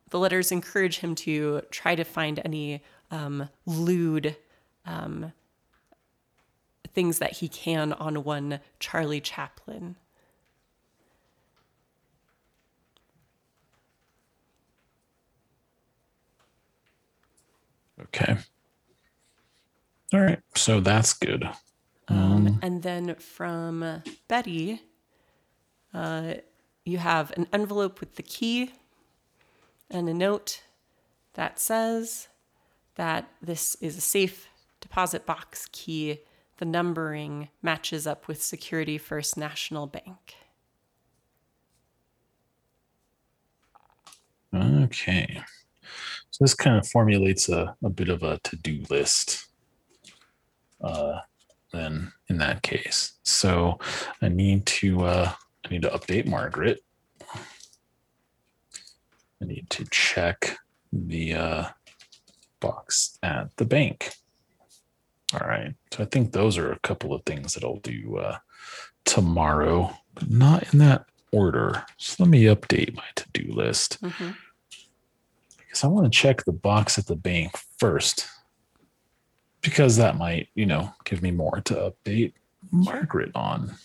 the letters encourage him to try to find any um, lewd um, things that he can on one Charlie Chaplin. Okay. All right. So that's good. Um, um, and then from Betty, uh, you have an envelope with the key and a note that says that this is a safe deposit box key. The numbering matches up with Security First National Bank. Okay. So this kind of formulates a, a bit of a to do list. Uh, then in that case. So I need to uh, I need to update Margaret. I need to check the uh, box at the bank. All right. So I think those are a couple of things that I'll do uh, tomorrow, but not in that order. So let me update my to do list. Mm-hmm. Because I want to check the box at the bank first. Because that might, you know, give me more to update Margaret on.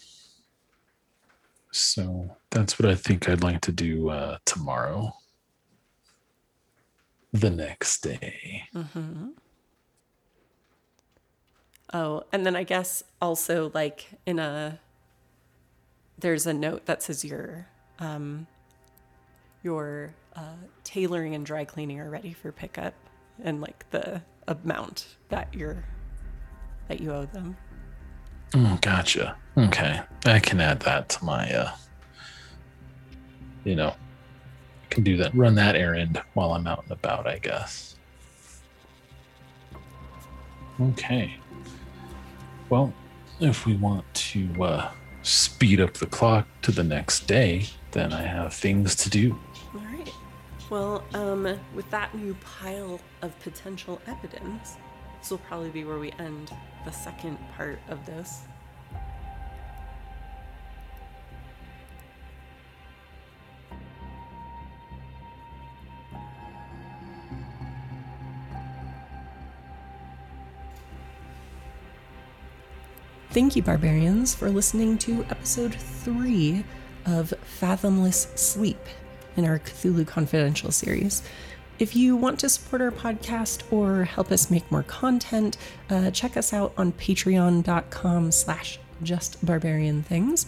So that's what I think I'd like to do uh, tomorrow. The next day. Mm-hmm. Oh, and then I guess also like in a there's a note that says your um your uh, tailoring and dry cleaning are ready for pickup and like the amount that you're that you owe them. Oh, gotcha. Okay. I can add that to my uh you know, can do that run that errand while I'm out and about, I guess. Okay. Well, if we want to uh speed up the clock to the next day, then I have things to do. All right. Well, um, with that new pile of potential evidence, this will probably be where we end the second part of this. Thank you, barbarians, for listening to episode three of Fathomless Sleep in our Cthulhu Confidential series. If you want to support our podcast or help us make more content, uh, check us out on patreon.com slash just barbarian things.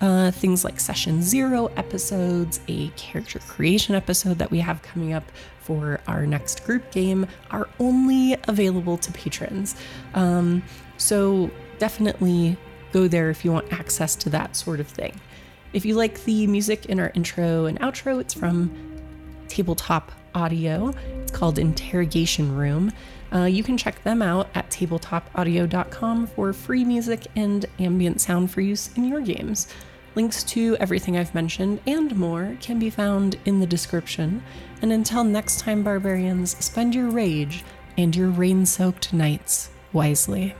Uh, things like session zero episodes, a character creation episode that we have coming up for our next group game are only available to patrons. Um, so definitely go there if you want access to that sort of thing. If you like the music in our intro and outro, it's from Tabletop Audio. It's called Interrogation Room. Uh, you can check them out at tabletopaudio.com for free music and ambient sound for use in your games. Links to everything I've mentioned and more can be found in the description. And until next time, barbarians, spend your rage and your rain soaked nights wisely.